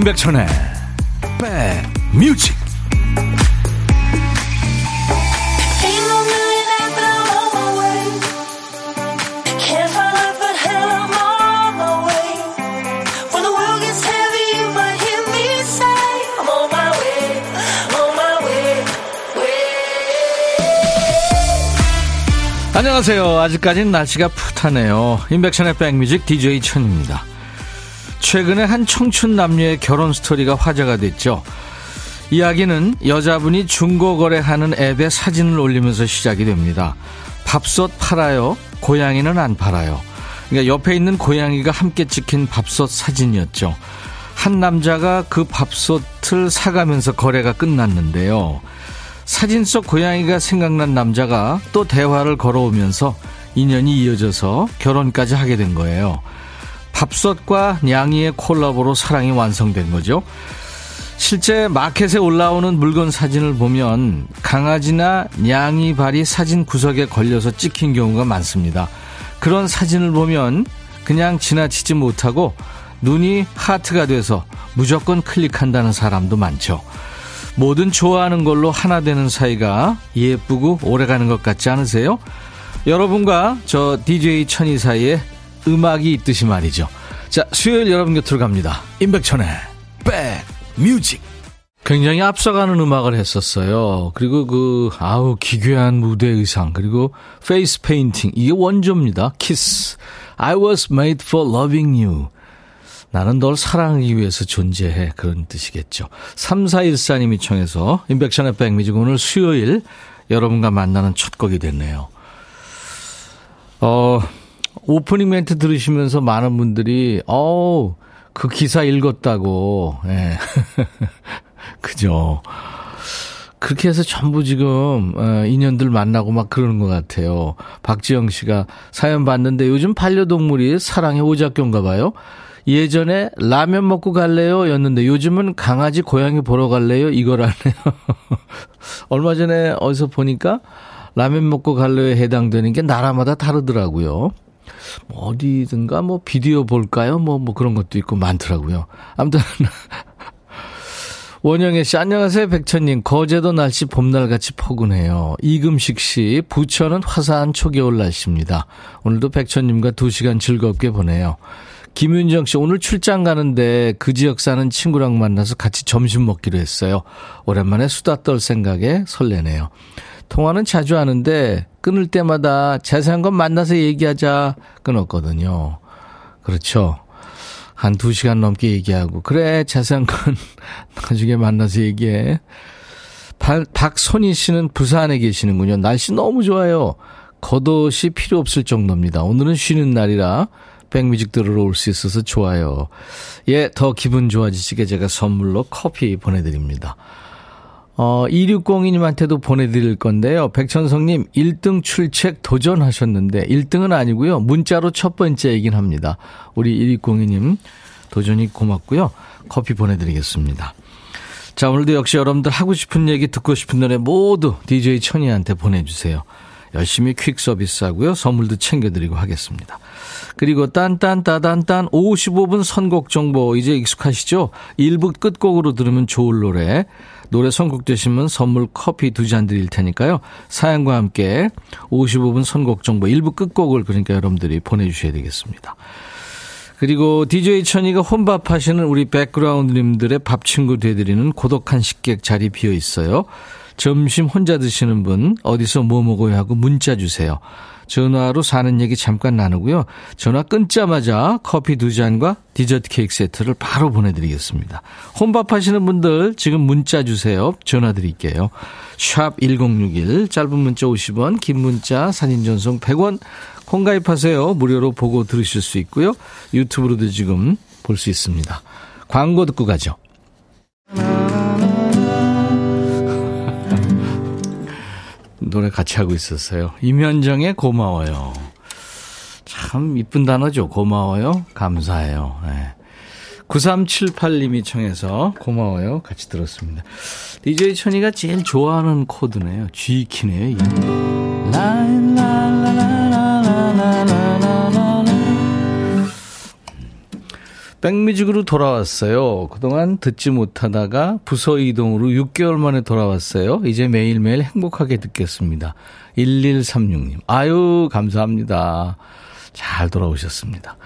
임백천의 백뮤직 안녕하세요. 아직까지는 날씨가 풋하네요. 임백천의 백뮤직 DJ 천입니다. 최근에 한 청춘 남녀의 결혼 스토리가 화제가 됐죠. 이야기는 여자분이 중고 거래하는 앱에 사진을 올리면서 시작이 됩니다. 밥솥 팔아요. 고양이는 안 팔아요. 그러니까 옆에 있는 고양이가 함께 찍힌 밥솥 사진이었죠. 한 남자가 그 밥솥을 사가면서 거래가 끝났는데요. 사진 속 고양이가 생각난 남자가 또 대화를 걸어오면서 인연이 이어져서 결혼까지 하게 된 거예요. 밥솥과 냥이의 콜라보로 사랑이 완성된 거죠. 실제 마켓에 올라오는 물건 사진을 보면 강아지나 냥이 발이 사진 구석에 걸려서 찍힌 경우가 많습니다. 그런 사진을 보면 그냥 지나치지 못하고 눈이 하트가 돼서 무조건 클릭한다는 사람도 많죠. 뭐든 좋아하는 걸로 하나 되는 사이가 예쁘고 오래가는 것 같지 않으세요? 여러분과 저 DJ 천이 사이에 음악이 있듯이 말이죠. 자, 수요일 여러분 곁으로 갑니다. 임백천의 백뮤직. 굉장히 앞서가는 음악을 했었어요. 그리고 그, 아우, 기괴한 무대 의상, 그리고 페이스 페인팅. 이게 원조입니다. 키스. I was made for loving you. 나는 널 사랑하기 위해서 존재해. 그런 뜻이겠죠. 3414님이 청해서 임백천의 백뮤직 오늘 수요일 여러분과 만나는 첫 곡이 됐네요. 어, 오프닝 멘트 들으시면서 많은 분들이, 어우, 그 기사 읽었다고, 예. 그죠. 그렇게 해서 전부 지금, 어, 인연들 만나고 막 그러는 것 같아요. 박지영 씨가 사연 봤는데 요즘 반려동물이 사랑의 오작교인가 봐요. 예전에 라면 먹고 갈래요? 였는데 요즘은 강아지 고양이 보러 갈래요? 이거라네요. 얼마 전에 어디서 보니까 라면 먹고 갈래요에 해당되는 게 나라마다 다르더라고요. 뭐 어디든가 뭐 비디오 볼까요? 뭐, 뭐 그런 것도 있고 많더라고요. 아무튼. 원영애 씨, 안녕하세요, 백천님. 거제도 날씨 봄날같이 포근해요. 이금식 씨, 부천은 화사한 초겨울 날씨입니다. 오늘도 백천님과 두 시간 즐겁게 보내요. 김윤정 씨, 오늘 출장 가는데 그 지역 사는 친구랑 만나서 같이 점심 먹기로 했어요. 오랜만에 수다 떨 생각에 설레네요. 통화는 자주 하는데 끊을 때마다 자세한 건 만나서 얘기하자 끊었거든요. 그렇죠. 한두 시간 넘게 얘기하고 그래 자세한 건 나중에 만나서 얘기해. 박, 박선희 씨는 부산에 계시는군요. 날씨 너무 좋아요. 겉옷이 필요 없을 정도입니다. 오늘은 쉬는 날이라 백뮤직 들으러 올 수 있어서 좋아요. 예, 더 기분 좋아지시게 제가 선물로 커피 보내드립니다. 어, 2602님한테도 보내드릴 건데요. 백천성님, 1등 출첵 도전하셨는데, 1등은 아니고요. 문자로 첫 번째이긴 합니다. 우리 2602님, 도전이 고맙고요. 커피 보내드리겠습니다. 자, 오늘도 역시 여러분들 하고 싶은 얘기, 듣고 싶은 노래 모두 DJ 천이한테 보내주세요. 열심히 퀵 서비스 하고요. 선물도 챙겨드리고 하겠습니다. 그리고 딴딴따단딴 55분 선곡 정보 이제 익숙하시죠? 1부 끝곡으로 들으면 좋을 노래. 노래 선곡되시면 선물 커피 두 잔 드릴 테니까요. 사연과 함께 55분 선곡 정보 1부 끝곡을 그러니까 여러분들이 보내주셔야 되겠습니다. 그리고 DJ 천이가 혼밥 하시는 우리 백그라운드님들의 밥 친구 되드리는 고독한 식객 자리 비어 있어요. 점심 혼자 드시는 분 어디서 뭐 먹어야 하고 문자 주세요. 전화로 사는 얘기 잠깐 나누고요. 전화 끊자마자 커피 두 잔과 디저트 케이크 세트를 바로 보내드리겠습니다. 혼밥 하시는 분들 지금 문자 주세요. 전화 드릴게요. 샵 1061, 짧은 문자 50원, 긴 문자 사진 전송 100원, 콩 가입하세요. 무료로 보고 들으실 수 있고요. 유튜브로도 지금 볼 수 있습니다. 광고 듣고 가죠. 노래 같이 하고 있었어요. 임현정의 고마워요. 참 이쁜 단어죠. 고마워요. 감사해요. 네. 9378님이 청해서 고마워요. 같이 들었습니다. DJ 천이가 제일 좋아하는 코드네요. G키네요. 백뮤직으로 돌아왔어요. 그동안 듣지 못하다가 부서 이동으로 6개월 만에 돌아왔어요. 이제 매일매일 행복하게 듣겠습니다. 1136님. 아유, 감사합니다. 잘 돌아오셨습니다.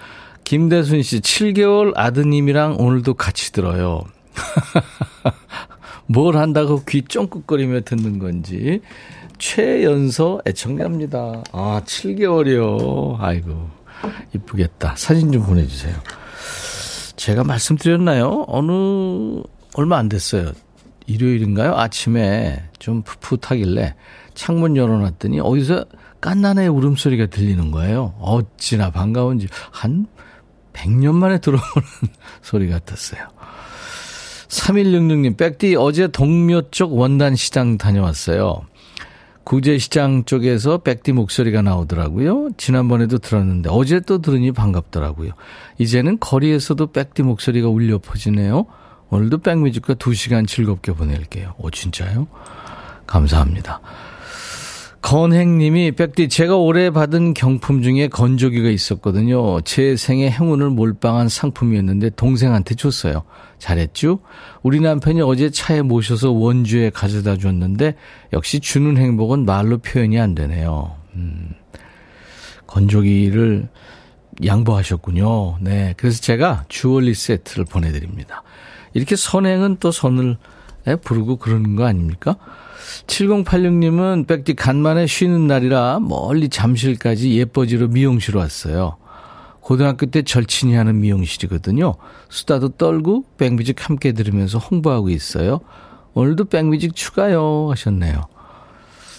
김대순 씨, 7개월 아드님이랑 오늘도 같이 들어요. 뭘 한다고 귀 쫑긋거리며 듣는 건지. 최연서 애청자입니다. 아, 7개월이요. 아이고, 이쁘겠다. 사진 좀 보내주세요. 제가 말씀드렸나요? 어느, 얼마 안 됐어요. 일요일인가요? 아침에 좀 풋풋하길래 창문 열어놨더니 어디서 깐난의 울음소리가 들리는 거예요. 어찌나 반가운지. 한 100년 만에 들어오는 소리 같았어요. 3166님, 백디 어제 동묘 쪽 원단 시장 다녀왔어요. 구제시장 쪽에서 백디 목소리가 나오더라고요. 지난번에도 들었는데 어제 또 들으니 반갑더라고요. 이제는 거리에서도 백디 목소리가 울려 퍼지네요. 오늘도 백뮤직과 2시간 즐겁게 보낼게요. 오, 진짜요? 감사합니다. 건행님이 백디 제가 올해 받은 경품 중에 건조기가 있었거든요. 제 생애 행운을 몰빵한 상품이었는데 동생한테 줬어요. 잘했죠? 우리 남편이 어제 차에 모셔서 원주에 가져다 줬는데 역시 주는 행복은 말로 표현이 안 되네요. 음, 건조기를 양보하셨군요. 네. 그래서 제가 주얼리 세트를 보내드립니다. 이렇게 선행은 또 선을 부르고 그러는 거 아닙니까? 7086님은 백디 간만에 쉬는 날이라 멀리 잠실까지 예뻐지러 미용실 왔어요. 고등학교 때 절친이 하는 미용실이거든요. 수다도 떨고 백뮤직 함께 들으면서 홍보하고 있어요. 오늘도 백뮤직 추가요 하셨네요.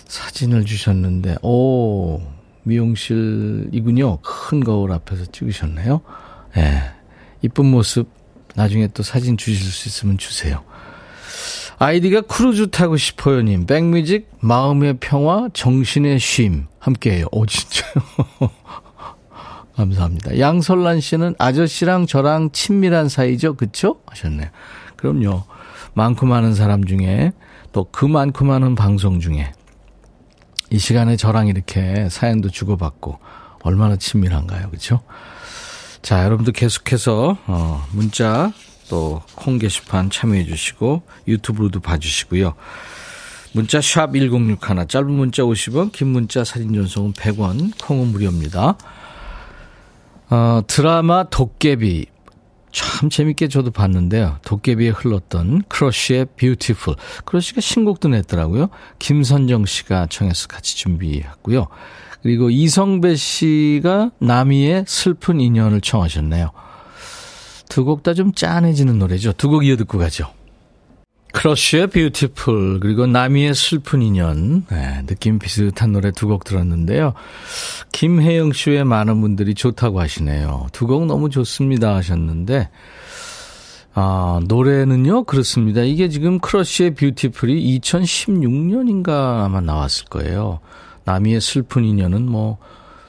사진을 주셨는데 오 미용실이군요. 큰 거울 앞에서 찍으셨네요. 예. 네, 이쁜 모습 나중에 또 사진 주실 수 있으면 주세요. 아이디가 크루즈 타고 싶어요 님. 백뮤직, 마음의 평화, 정신의 쉼. 함께해요. 오, 진짜요? 감사합니다. 양설란 씨는 아저씨랑 저랑 친밀한 사이죠? 그쵸? 하셨네요. 그럼요. 많고 많은 사람 중에 또 그 많고 많은 방송 중에 이 시간에 저랑 이렇게 사연도 주고받고 얼마나 친밀한가요? 그쵸? 자, 여러분도 계속해서, 어, 문자 또 콩 게시판 참여해 주시고 유튜브로도 봐주시고요. 문자 샵 1061, 짧은 문자 50원, 긴 문자 사진 전송은 100원, 콩은 무료입니다. 어, 드라마 도깨비 참 재밌게 저도 봤는데요. 도깨비에 흘렀던 크러쉬의 Beautiful. 크러쉬가 신곡도 냈더라고요. 김선정 씨가 청해서 같이 준비했고요. 그리고 이성배 씨가 나미의 슬픈 인연을 청하셨네요. 두 곡 다 좀 짠해지는 노래죠. 두 곡 이어 듣고 가죠. 크러쉬의 Beautiful 그리고 나미의 슬픈 인연 네, 느낌 비슷한 노래 두 곡 들었는데요. 김혜영 씨의 많은 분들이 좋다고 하시네요. 두 곡 너무 좋습니다 하셨는데 아, 노래는요 그렇습니다. 이게 지금 크러쉬의 Beautiful이 2016년인가 아마 나왔을 거예요. 나미의 슬픈 인연은 뭐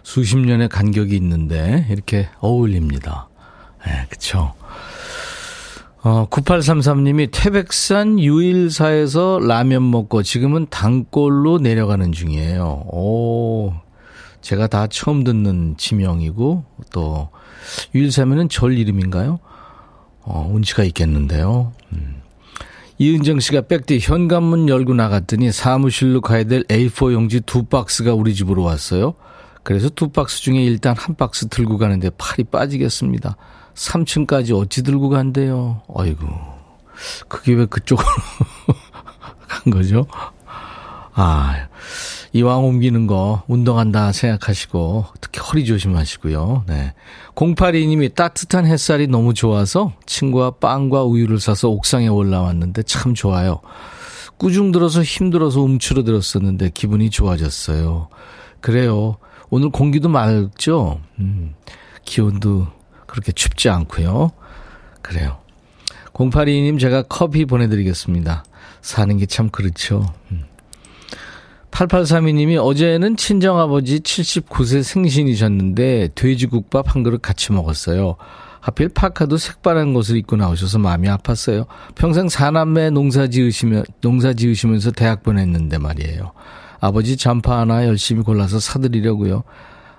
수십 년의 간격이 있는데 이렇게 어울립니다. 네, 그쵸. 어, 9833님이 태백산 유일사에서 라면 먹고 지금은 단골로 내려가는 중이에요. 오, 제가 다 처음 듣는 지명이고, 또, 유일사면은 절 이름인가요? 어, 운치가 있겠는데요. 음. 이은정 씨가 백디 현관문 열고 나갔더니 사무실로 가야 될 A4 용지 두 박스가 우리 집으로 왔어요. 그래서 두 박스 중에 일단 한 박스 들고 가는데 팔이 빠지겠습니다. 3층까지 어찌 들고 간대요. 아이고. 그게 왜 그쪽으로 간 거죠? 아, 이왕 옮기는 거 운동한다 생각하시고 특히 허리 조심하시고요. 네. 082님이 따뜻한 햇살이 너무 좋아서 친구와 빵과 우유를 사서 옥상에 올라왔는데 참 좋아요. 꾸중 들어서 힘들어서 움츠러들었었는데 기분이 좋아졌어요. 그래요. 오늘 공기도 맑죠? 음, 기온도 그렇게 춥지 않고요. 그래요. 0822님 제가 커피 보내드리겠습니다. 사는 게 참 그렇죠. 8832님이 음. 어제는 친정아버지 79세 생신이셨는데 돼지국밥 한 그릇 같이 먹었어요. 하필 파카도 색바른 것을 입고 나오셔서 마음이 아팠어요. 평생 사남매 농사 지으시면, 농사 지으시면서 대학 보냈는데 말이에요. 아버지 잠파 하나 열심히 골라서 사드리려고요.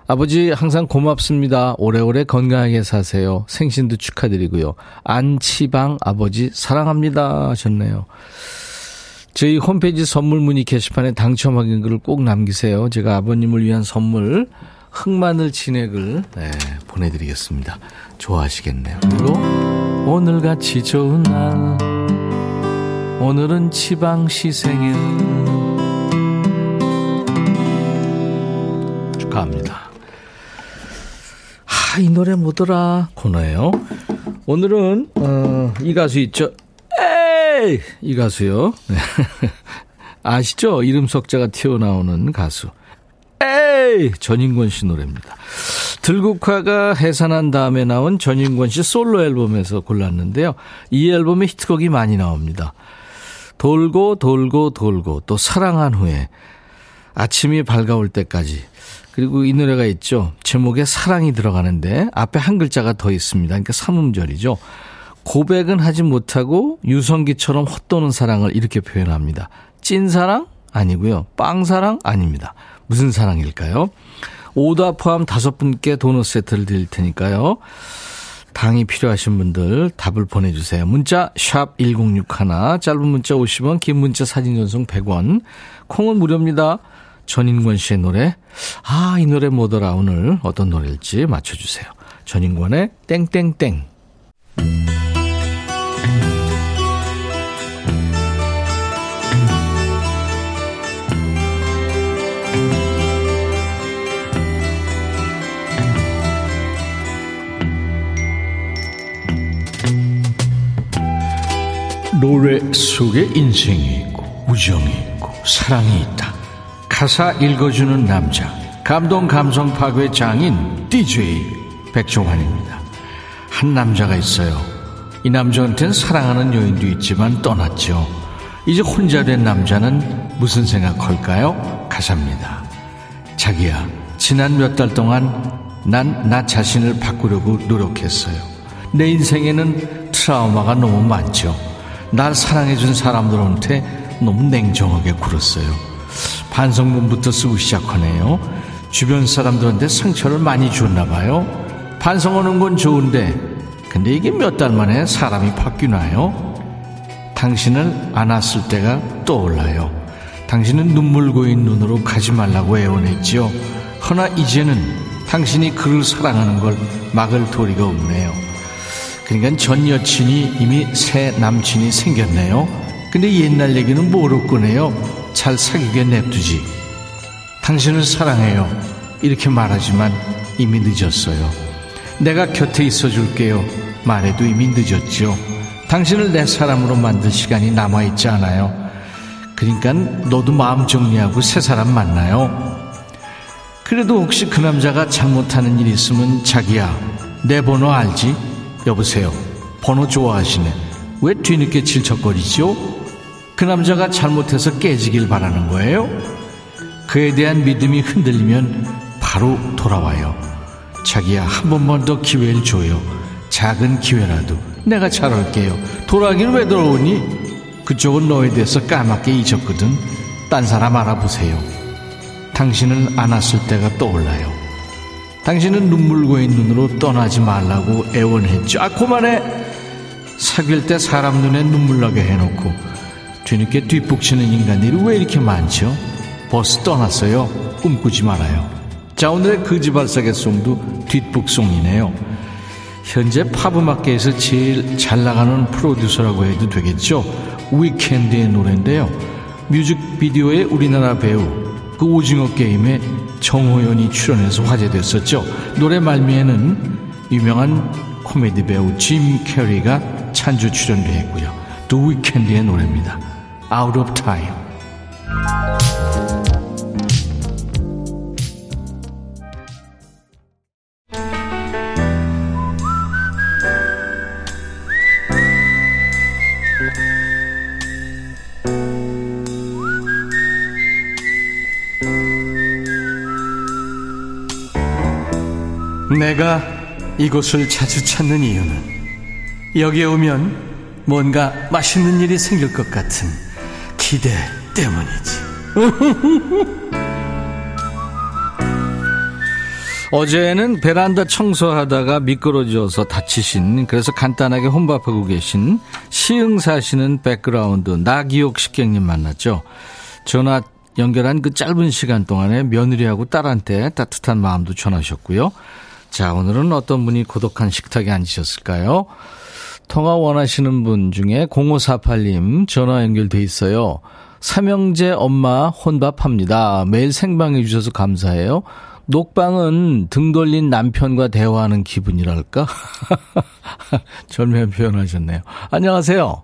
아버지 항상 고맙습니다. 오래오래 건강하게 사세요. 생신도 축하드리고요. 안치방 아버지 사랑합니다 하셨네요. 저희 홈페이지 선물 문의 게시판에 당첨 확인글을 꼭 남기세요. 제가 아버님을 위한 선물 흑마늘 진액을 네, 보내드리겠습니다. 좋아하시겠네요. 그리고 오늘같이 좋은 날 오늘은 치방 시 생일 축하합니다. 하, 이 노래 뭐더라 코너예요. 오늘은 어, 이 가수 있죠. 에이 이 가수요. 아시죠? 이름 석자가 튀어나오는 가수. 에이 전인권 씨 노래입니다. 들국화가 해산한 다음에 나온 전인권 씨 솔로 앨범에서 골랐는데요. 이 앨범에 히트곡이 많이 나옵니다. 돌고 돌고 돌고 또 사랑한 후에 아침이 밝아올 때까지 그리고 이 노래가 있죠. 제목에 사랑이 들어가는데 앞에 한 글자가 더 있습니다. 그러니까 삼음절이죠. 고백은 하지 못하고 유성기처럼 헛도는 사랑을 이렇게 표현합니다. 찐사랑? 아니고요. 빵사랑? 아닙니다. 무슨 사랑일까요? 오다 포함 다섯 분께 도넛 세트를 드릴 테니까요. 당이 필요하신 분들 답을 보내주세요. 문자 1061, 짧은 문자 50원, 긴 문자 사진 전송 100원, 콩은 무료입니다. 전인권 씨의 노래. 아, 이 노래 뭐더라, 오늘. 어떤 노래일지 맞춰주세요. 전인권의 땡땡땡. 노래 속에 인생이 있고, 우정이 있고, 사랑이 있다. 가사 읽어주는 남자 감동 감성 파괴 장인 DJ 백종환입니다. 한 남자가 있어요. 이 남자한테는 사랑하는 여인도 있지만 떠났죠. 이제 혼자 된 남자는 무슨 생각할까요? 가사입니다. 자기야, 지난 몇 달 동안 난 나 자신을 바꾸려고 노력했어요. 내 인생에는 트라우마가 너무 많죠. 날 사랑해준 사람들한테 너무 냉정하게 굴었어요. 반성문부터 쓰고 시작하네요. 주변 사람들한테 상처를 많이 줬나 봐요. 반성하는 건 좋은데, 근데 이게 몇 달 만에 사람이 바뀌나요? 당신을 안았을 때가 떠올라요. 당신은 눈물 고인 눈으로 가지 말라고 애원했지요. 허나 이제는 당신이 그를 사랑하는 걸 막을 도리가 없네요. 그러니까 전 여친이 이미 새 남친이 생겼네요. 근데 옛날 얘기는 모를 거네요. 잘 사귀게 냅두지. 당신을 사랑해요. 이렇게 말하지만 이미 늦었어요. 내가 곁에 있어 줄게요. 말해도 이미 늦었죠. 당신을 내 사람으로 만들 시간이 남아있지 않아요. 그러니까 너도 마음 정리하고 새 사람 만나요. 그래도 혹시 그 남자가 잘못하는 일 있으면 자기야, 내 번호 알지? 여보세요. 번호 좋아하시네. 왜 뒤늦게 질척거리죠? 그 남자가 잘못해서 깨지길 바라는 거예요? 그에 대한 믿음이 흔들리면 바로 돌아와요. 자기야, 한 번만 더 기회를 줘요. 작은 기회라도 내가 잘할게요. 돌아가긴 왜 돌아오니? 그쪽은 너에 대해서 까맣게 잊었거든. 딴 사람 알아보세요. 당신을 안았을 때가 떠올라요. 당신은 눈물 고인 눈으로 떠나지 말라고 애원했죠. 아, 그만해! 사귈 때 사람 눈에 눈물 나게 해놓고 뒤늦게 뒷북치는 인간들이 왜 이렇게 많죠? 버스 떠났어요. 꿈꾸지 말아요. 자, 오늘의 그지발사계송도 뒷북송이네요. 현재 팝음악계에서 제일 잘 나가는 프로듀서라고 해도 되겠죠. 위켄드의 노래인데요. 뮤직비디오에 우리나라 배우 그 오징어 게임에 정호연이 출연해서 화제됐었죠. 노래 말미에는 유명한 코미디 배우 짐 캐리가 찬주 출연도 했고요. 또 위켄드의 노래입니다. Out of time. 내가 이곳을 자주 찾는 이유는 여기에 오면 뭔가 맛있는 일이 생길 것 같은 기대 때문이지. 어제는 베란다 청소하다가 미끄러져서 다치신 그래서 간단하게 혼밥하고 계신 시흥 사시는 백그라운드 나기옥 식객님 만났죠. 전화 연결한 그 짧은 시간 동안에 며느리하고 딸한테 따뜻한 마음도 전하셨고요. 자, 오늘은 어떤 분이 고독한 식탁에 앉으셨을까요? 통화 원하시는 분 중에 0548님 전화 연결돼 있어요. 삼형제 엄마 혼밥합니다. 매일 생방해 주셔서 감사해요. 녹방은 등 돌린 남편과 대화하는 기분이랄까? 절묘한 표현하셨네요. 안녕하세요.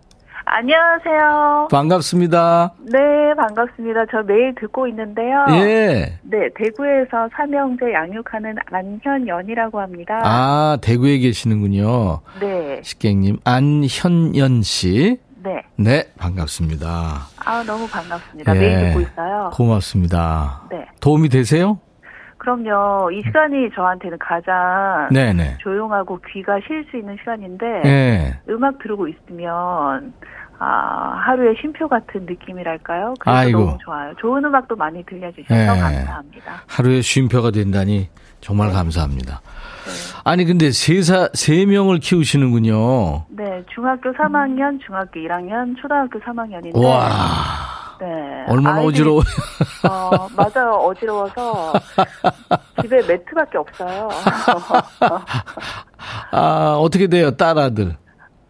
안녕하세요. 반갑습니다. 네, 반갑습니다. 저 매일 듣고 있는데요. 예. 네, 대구에서 삼형제 양육하는 안현연이라고 합니다. 아, 대구에 계시는군요. 네. 식객님, 안현연 씨. 네. 네, 반갑습니다. 아, 너무 반갑습니다. 예. 매일 듣고 있어요. 고맙습니다. 네. 도움이 되세요? 그럼요. 이 시간이 저한테는 가장 네네. 조용하고 귀가 쉴 수 있는 시간인데 네. 음악 들고 있으면 아, 하루의 쉼표 같은 느낌이랄까요? 그래서 아이고. 너무 좋아요. 좋은 음악도 많이 들려주셔서 네. 감사합니다. 하루에 쉼표가 된다니 정말 감사합니다. 네. 아니, 근데 세 사, 세 명을 키우시는군요. 네, 중학교 3학년, 중학교 1학년, 초등학교 3학년인데. 와, 네. 얼마나 아이들이- 어지러워요. 어, 맞아요. 어지러워서 집에 매트밖에 없어요. 아, 어떻게 돼요, 딸 아들?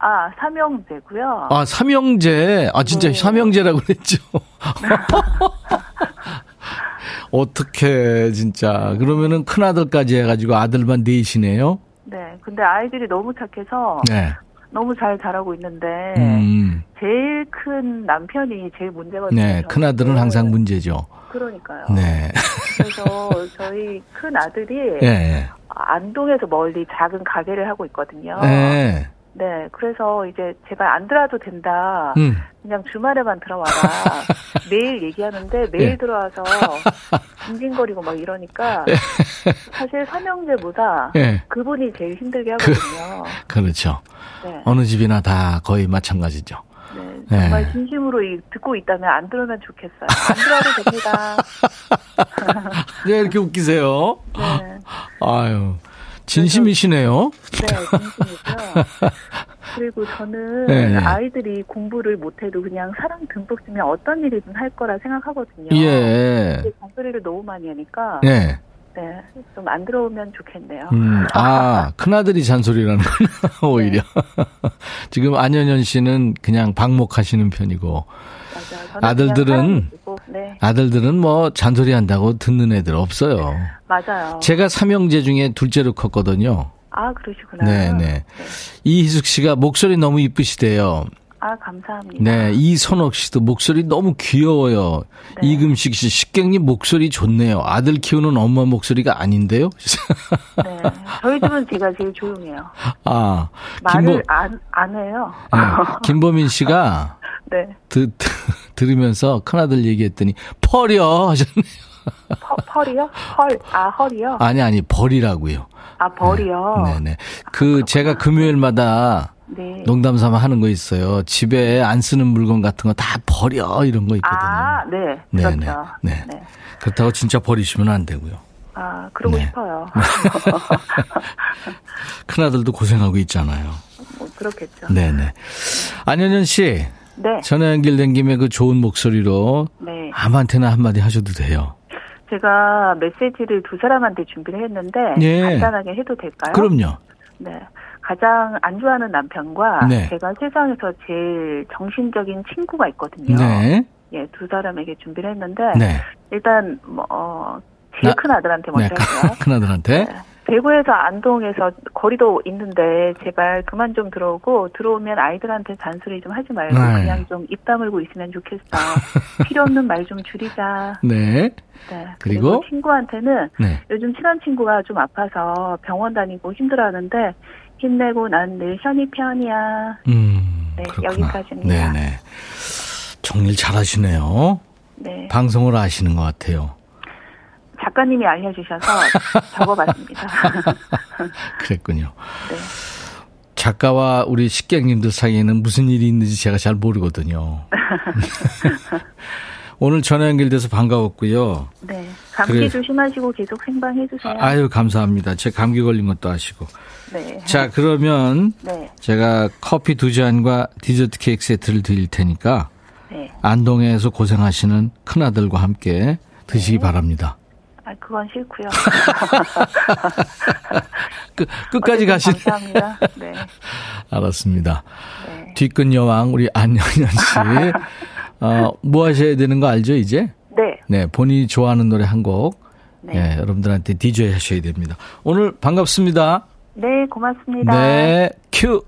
아, 삼형제고요. 아, 삼형제. 아, 진짜 네. 삼형제라고 그랬죠. 어떻게, 진짜. 그러면은 큰아들까지 해가지고 아들만 넷이네요? 네. 근데 아이들이 너무 착해서 네. 너무 잘 자라고 있는데 음, 제일 큰 남편이 제일 문제거든요. 네. 큰아들은 항상 문제죠. 그러니까요. 네. 그래서 저희 큰 아들이 예, 안동에서 멀리 작은 가게를 하고 있거든요. 예. 네. 네, 그래서 이제 제발 안 들어와도 된다. 음. 그냥 주말에만 들어와라. 매일 얘기하는데 매일 예. 들어와서 징징거리고 막 이러니까 사실 삼형제보다 예. 그분이 제일 힘들게 하거든요. 그 렇죠. 네, 어느 집이나 다 거의 마찬가지죠. 네, 정말 네. 진심으로 이- 듣고 있다면 안 들으면 좋겠어요. 안 들어와도 됩니다. 네, 이렇게 웃기세요. 네, 아유, 진심이시네요. 네, 진심이고요. 그리고 저는 네. 아이들이 공부를 못해도 그냥 사랑 듬뿍 주면 어떤 일이든 할 거라 생각하거든요. 예. 잔소리를 너무 많이 하니까 네. 네, 좀 안 들어오면 좋겠네요. 음, 아, 큰아들이 잔소리라는구나, 오히려. 지금 안현현 씨는 그냥 방목하시는 편이고, 맞아요. 아들들은- 그냥 사랑해주고, 네, 아들들은 뭐 잔소리 한다고 듣는 애들 없어요. 맞아요. 제가 삼형제 중에 둘째로 컸거든요. 아 그러시구나. 네네. 이희숙 씨가 목소리 너무 이쁘시대요. 아 감사합니다. 네, 이선옥 씨도 목소리 너무 귀여워요. 네. 이금식 씨, 식객님 목소리 좋네요. 아들 키우는 엄마 목소리가 아닌데요? 네, 저희 집은 제가 제일 조용해요. 아, 말을 김보, 안, 안 해요. 네, 김보민 씨가 네, 드, 드, 들으면서 큰아들 얘기했더니 펄이요 하셨네요. 퍼, 펄이요? 펄, 아 헐이요? 아니 아니 벌이라고요. 아 벌이요? 네네. 그 제가 금요일마다 네. 농담 삼아 하는 거 있어요. 집에 안 쓰는 물건 같은 거 다 버려 이런 거 있거든요. 아, 네, 네네. 그렇죠. 네. 그렇다고 진짜 버리시면 안 되고요. 아, 그러고 네. 싶어요. 큰아들도 고생하고 있잖아요. 뭐 그렇겠죠. 네네. 안현현 씨, 네, 전화 연결된 김에 그 좋은 목소리로 네. 아무한테나 한마디 하셔도 돼요. 제가 메시지를 두 사람한테 준비를 했는데 예. 간단하게 해도 될까요? 그럼요. 네. 가장 안 좋아하는 남편과 네. 제가 세상에서 제일 정신적인 친구가 있거든요. 네. 예, 두 사람에게 준비를 했는데 네. 일단 뭐 어, 제일 나- 큰 아들한테 네. 먼저 할게요. 큰 아들한테. 네. 대구에서 안동에서 거리도 있는데 제발 그만 좀 들어오고 들어오면 아이들한테 잔소리 좀 하지 말고 네. 그냥 좀 입 다물고 있으면 좋겠어. 필요 없는 말 좀 줄이자. 네. 네. 그리고? 친구한테는 네. 요즘 친한 친구가 좀 아파서 병원 다니고 힘들어하는데 힘내고 난 늘 현이 편이야. 음. 네, 그렇구나. 여기까지입니다. 네네. 정리를 잘 하시네요. 네. 방송을 아시는 것 같아요. 작가님이 알려주셔서 적어봤습니다. 그랬군요. 네. 작가와 우리 식객님들 사이에는 무슨 일이 있는지 제가 잘 모르거든요. 오늘 전화 연결돼서 반가웠고요. 네. 감기 그래. 조심하시고 계속 생방해 주세요. 아유, 감사합니다. 제 감기 걸린 것도 아시고. 네. 자, 그러면 네. 제가 커피 두 잔과 디저트 케이크 세트를 드릴 테니까 네. 안동에서 고생하시는 큰아들과 함께 드시기 네. 바랍니다. 아, 그건 싫고요. 끝, 끝까지 가시네. 감사합니다. 네. 알았습니다. 네. 뒤끝 여왕 우리 안영현 씨. 어, 뭐 하셔야 되는 거 알죠, 이제? 네. 네, 본인이 좋아하는 노래 한 곡. 네. 네, 여러분들한테 디저이 하셔야 됩니다. 오늘 반갑습니다. 네, 고맙습니다. 네, 큐.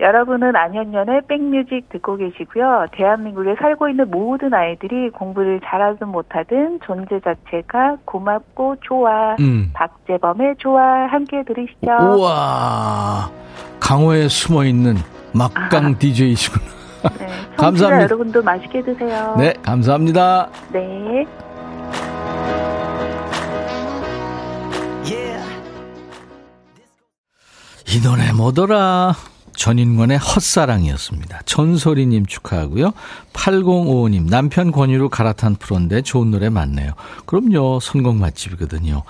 여러분은 안현년의 백뮤직 듣고 계시고요. 대한민국에 살고 있는 모든 아이들이 공부를 잘하든 못하든 존재 자체가 고맙고 좋아. 음. 박재범의 좋아 함께 들으시죠. 우와. 강호에 숨어 있는 막강 아. DJ이시구나. 네, 감사합니다. 여러분도 맛있게 드세요. 네, 감사합니다. 네. 이 노래 뭐더라? 전인권의 헛사랑이었습니다. 전소리님 축하하고요. 8055님, 남편 권유로 갈아탄 프로인데 좋은 노래 많네요. 그럼요, 선곡 맛집이거든요.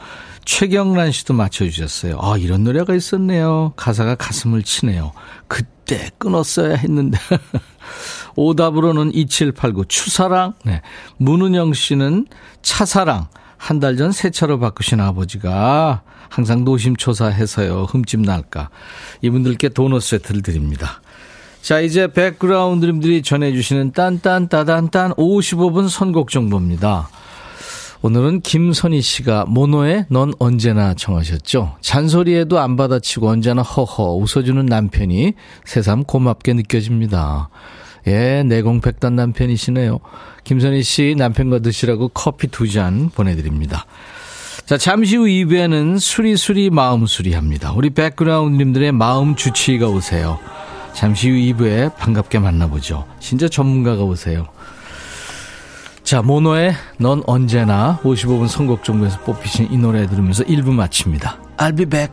최경란 씨도 맞춰주셨어요. 아, 이런 노래가 있었네요. 가사가 가슴을 치네요. 그때 끊었어야 했는데. 오답으로는 2789, 추사랑. 네. 문은영 씨는 차사랑. 한 달 전 새 차로 바꾸신 아버지가 항상 노심초사해서요. 흠집 날까. 이분들께 도넛 세트를 드립니다. 자, 이제 백그라운드님들이 전해주시는 딴딴따단딴 55분 선곡 정보입니다. 오늘은 김선희 씨가 모노의 넌 언제나 청하셨죠. 잔소리에도 안 받아치고 언제나 허허 웃어주는 남편이 새삼 고맙게 느껴집니다. 예, 내공백단 남편이시네요. 김선희 씨 남편과 드시라고 커피 두 잔 보내드립니다. 자, 잠시 후 2부에는 수리수리 마음수리 합니다. 우리 백그라운드님들의 마음 주치의가 오세요. 잠시 후 2부에 반갑게 만나보죠. 진짜 전문가가 오세요. 자, 모노의 넌 언제나 55분 선곡 정보에서 뽑히신 이 노래 들으면서 1부 마칩니다. I'll be back.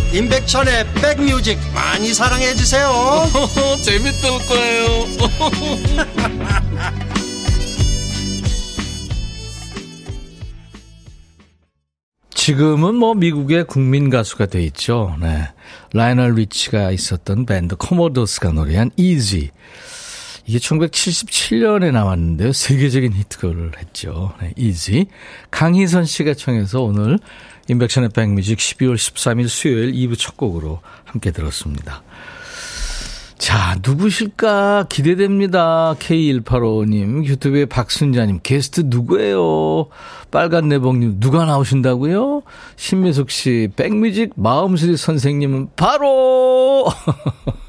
임백천의 백뮤직 많이 사랑해 주세요. 재밌을 거예요. 지금은 뭐 미국의 국민 가수가 돼 있죠. 네. 라이오넬 리치가 있었던 밴드 코모도스가 노래한 Easy. 이게 1977년에 나왔는데요. 세계적인 히트를 했죠. 네, Easy. 강희선 씨가 청해서 오늘 인백션의 백뮤직 12월 13일 수요일 2부 첫 곡으로 함께 들었습니다. 자, 누구실까 기대됩니다. K185님, 유튜브에 박순자님, 게스트 누구예요? 빨간 내복님, 누가 나오신다고요? 신미숙 씨, 백뮤직 마음수리 선생님은 바로!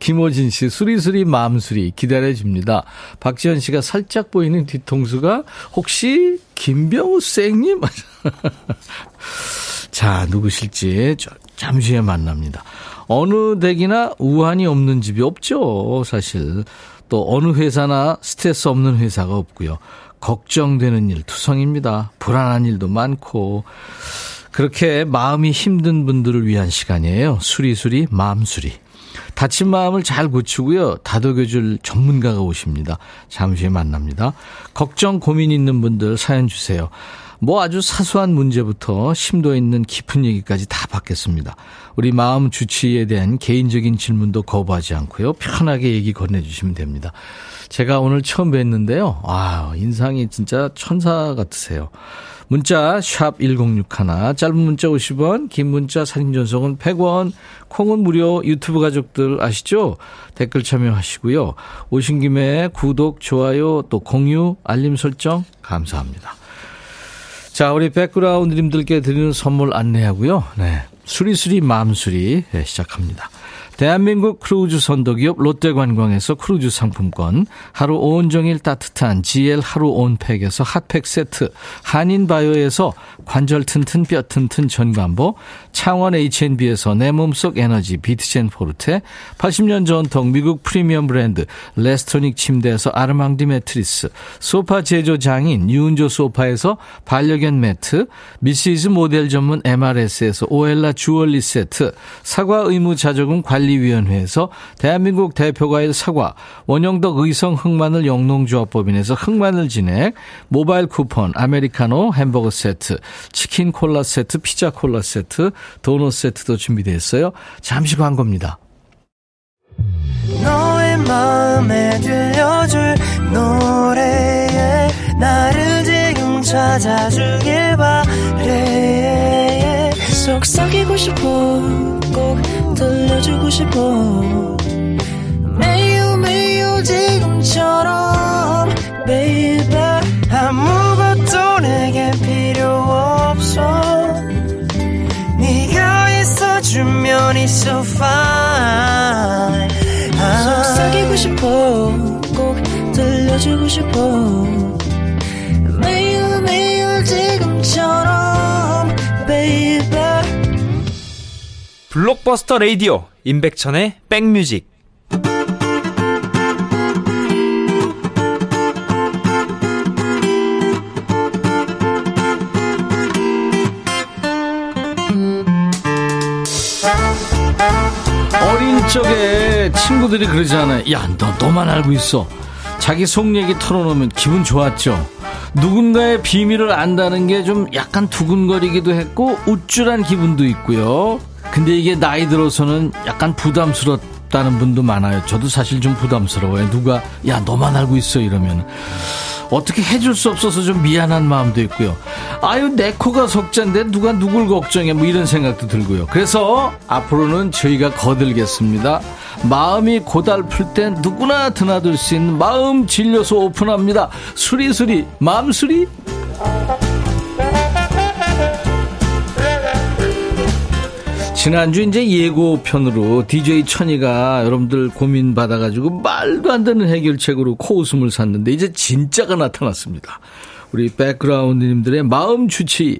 김호진 씨, 수리수리 마음수리 기다려집니다. 박지현 씨가 살짝 보이는 뒤통수가 혹시 김병우 쌩님? 자, 누구실지 잠시 후에 만납니다. 어느 댁이나 우환이 없는 집이 없죠, 사실. 또 어느 회사나 스트레스 없는 회사가 없고요. 걱정되는 일 투성입니다. 불안한 일도 많고. 그렇게 마음이 힘든 분들을 위한 시간이에요. 수리수리 마음수리. 다친 마음을 잘 고치고요. 다독여줄 전문가가 오십니다. 잠시 후에 만납니다. 걱정, 고민 있는 분들 사연 주세요. 뭐 아주 사소한 문제부터 심도 있는 깊은 얘기까지 다 받겠습니다. 우리 마음 주치에 대한 개인적인 질문도 거부하지 않고요. 편하게 얘기 건네주시면 됩니다. 제가 오늘 처음 뵀는데요. 아, 인상이 진짜 천사 같으세요. 문자 샵 1061, 짧은 문자 50원, 긴 문자 사진 전송은 100원, 콩은 무료 유튜브 가족들 아시죠? 댓글 참여하시고요. 오신 김에 구독, 좋아요, 또 공유, 알림 설정 감사합니다. 자, 우리 백그라운드님들께 드리는 선물 안내하고요. 네. 수리수리 마음수리 네, 시작합니다. 대한민국 크루즈 선도기업 롯데관광에서 크루즈 상품권, 하루 온종일 따뜻한 GL 하루 온팩에서 핫팩 세트, 한인바이오에서 관절 튼튼 뼈 튼튼 전관보, 창원 H&B에서 내 몸속 에너지 비트젠 포르테, 80년 전통 미국 프리미엄 브랜드 레스토닉 침대에서 아르망디 매트리스, 소파 제조 장인 유운조 소파에서 반려견 매트, 미시즈 모델 전문 MRS에서 오엘라 주얼리 세트, 사과 의무 자조금 관리 관리위원회에서 대한민국 대표과일 사과, 원형덕 의성 흑마늘 영농조합법인에서 흑마늘 진액, 모바일 쿠폰, 아메리카노 햄버거 세트, 치킨 콜라 세트, 피자 콜라 세트, 도넛 세트도 준비되어 있어요. 잠시 광고입니다. 너의 마음에 들려줄 노래에 나를 지금 찾아주길 바래 속삭이고 싶어 꼭 들려주고 싶어. 매우 매우 지금처럼 baby 아무것도 내게 필요 없어. 네가 있어주면 it's so fine. 속삭이고 싶어 꼭 들려주고 싶어. 매우 매우 지금처럼 baby 블록버스터 레이디오 임백천의 백뮤직 어린 적에 친구들이 그러잖아요. 야, 너 너만 알고 있어. 자기 속 얘기 털어놓으면 기분 좋았죠. 누군가의 비밀을 안다는 게 좀 약간 두근거리기도 했고 우쭐한 기분도 있고요. 근데 이게 나이 들어서는 약간 부담스럽다는 분도 많아요. 저도 사실 좀 부담스러워요. 누가 야 너만 알고 있어 이러면 어떻게 해줄 수 없어서 좀 미안한 마음도 있고요. 아유 내 코가 속잔데 누가 누굴 걱정해 뭐 이런 생각도 들고요. 그래서 앞으로는 저희가 거들겠습니다. 마음이 고달플 땐 누구나 드나들 수 있는 마음 진료소 오픈합니다. 수리수리 마음수리 지난주 이제 예고편으로 DJ 천이가 여러분들 고민 받아가지고 말도 안 되는 해결책으로 코웃음을 샀는데 이제 진짜가 나타났습니다. 우리 백그라운드님들의 마음 주치.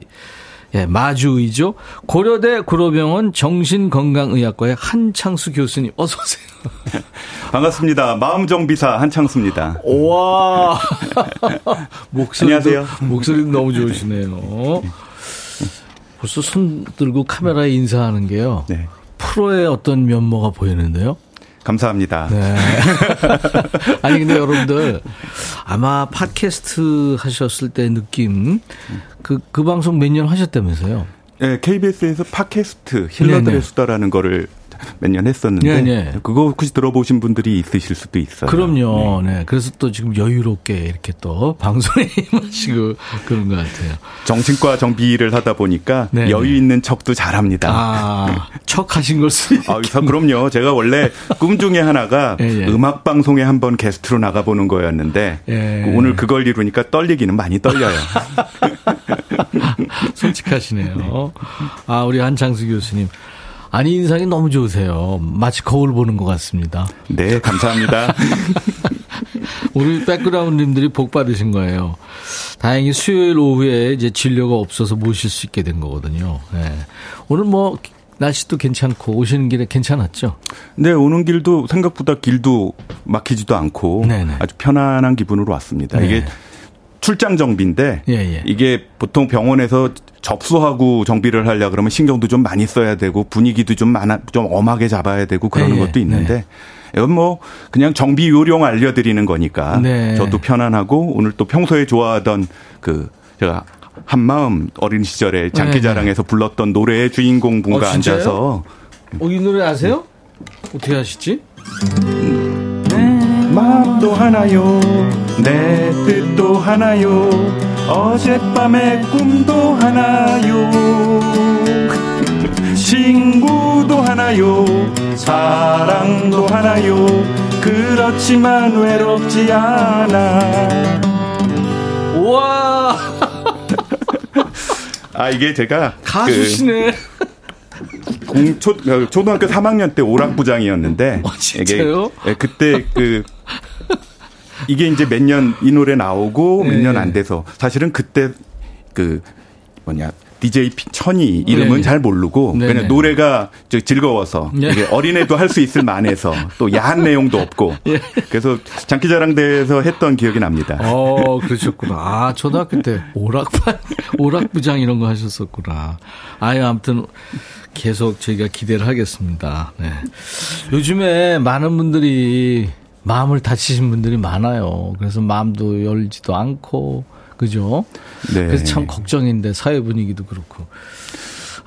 예, 마주의죠. 고려대 구로병원 정신건강의학과의 한창수 교수님 어서 오세요. 반갑습니다. 마음정비사 한창수입니다. 와 목소리도 안녕하세요. 목소리도 너무 좋으시네요. 벌써 손 들고 카메라에 인사하는 게요. 네. 프로의 어떤 면모가 보이는데요. 감사합니다. 네. 아니 근데 여러분들 아마 팟캐스트 하셨을 때 느낌 그그 그 방송 몇 년 하셨다면서요? 네, KBS에서 팟캐스트 힐러들의 네네. 수다라는 거를 몇 년 했었는데 네, 네. 그거 혹시 들어보신 분들이 있으실 수도 있어요. 그럼요. 네. 네. 그래서 또 지금 여유롭게 이렇게 또 방송에 임하시고 그런 것 같아요. 정신과 정비를 하다 보니까 네, 네. 여유 있는 척도 잘합니다. 아, 척 하신 걸 수도 아, 그럼요. 제가 원래 꿈 중에 하나가 예, 예. 음악 방송에 한번 게스트로 나가보는 거였는데 예. 오늘 그걸 이루니까 떨리기는 많이 떨려요. 솔직하시네요. 아, 우리 한창수 교수님. 아니 인상이 너무 좋으세요. 마치 거울 보는 것 같습니다. 네, 감사합니다. 우리 백그라운드님들이 복 받으신 거예요. 다행히 수요일 오후에 이제 진료가 없어서 모실 수 있게 된 거거든요. 네. 오늘 뭐 날씨도 괜찮고 오시는 길에 괜찮았죠? 네, 오는 길도 생각보다 길도 막히지도 않고 네네. 아주 편안한 기분으로 왔습니다. 네. 이게 출장 정비인데 예, 예. 이게 보통 병원에서 접수하고 정비를 하려 그러면 신경도 좀 많이 써야 되고 분위기도 좀 많아 좀 엄하게 잡아야 되고 그러는 예, 예. 것도 있는데 네. 이건 뭐 그냥 정비 요령 알려드리는 거니까 네. 저도 편안하고 오늘 또 평소에 좋아하던 그 제가 한마음 어린 시절에 장기자랑에서 네, 네. 불렀던 노래의 주인공 분과 어, 앉아서 어, 이 노래 아세요? 어떻게 하시지? 마음도 하나요 내 뜻도 하나요 어젯밤의 꿈도 하나요 친구도 하나요 사랑도 하나요 그렇지만 외롭지 않아 와. 아 이게 제가 가수시네. 그 공, 초, 어, 초등학교 3학년 때 오락부장이었는데. 어, 진짜요? 이게, 그때 그 이게 이제 몇 년 이 노래 나오고 몇 년 안 돼서 사실은 그때 그 뭐냐 DJ 천이 이름은 네. 잘 모르고 네네. 그냥 노래가 즐거워서 네. 이게 어린애도 할 수 있을 만해서 또 야한 내용도 없고 예. 그래서 장기자랑대에서 했던 기억이 납니다. 어 그러셨구나. 아 초등학교 때 오락반 오락부장 이런 거 하셨었구나. 아유 아무튼 계속 저희가 기대를 하겠습니다. 네. 요즘에 많은 분들이 마음을 다치신 분들이 많아요. 그래서 마음도 열지도 않고 그죠? 네. 그래서 참 걱정인데 사회 분위기도 그렇고.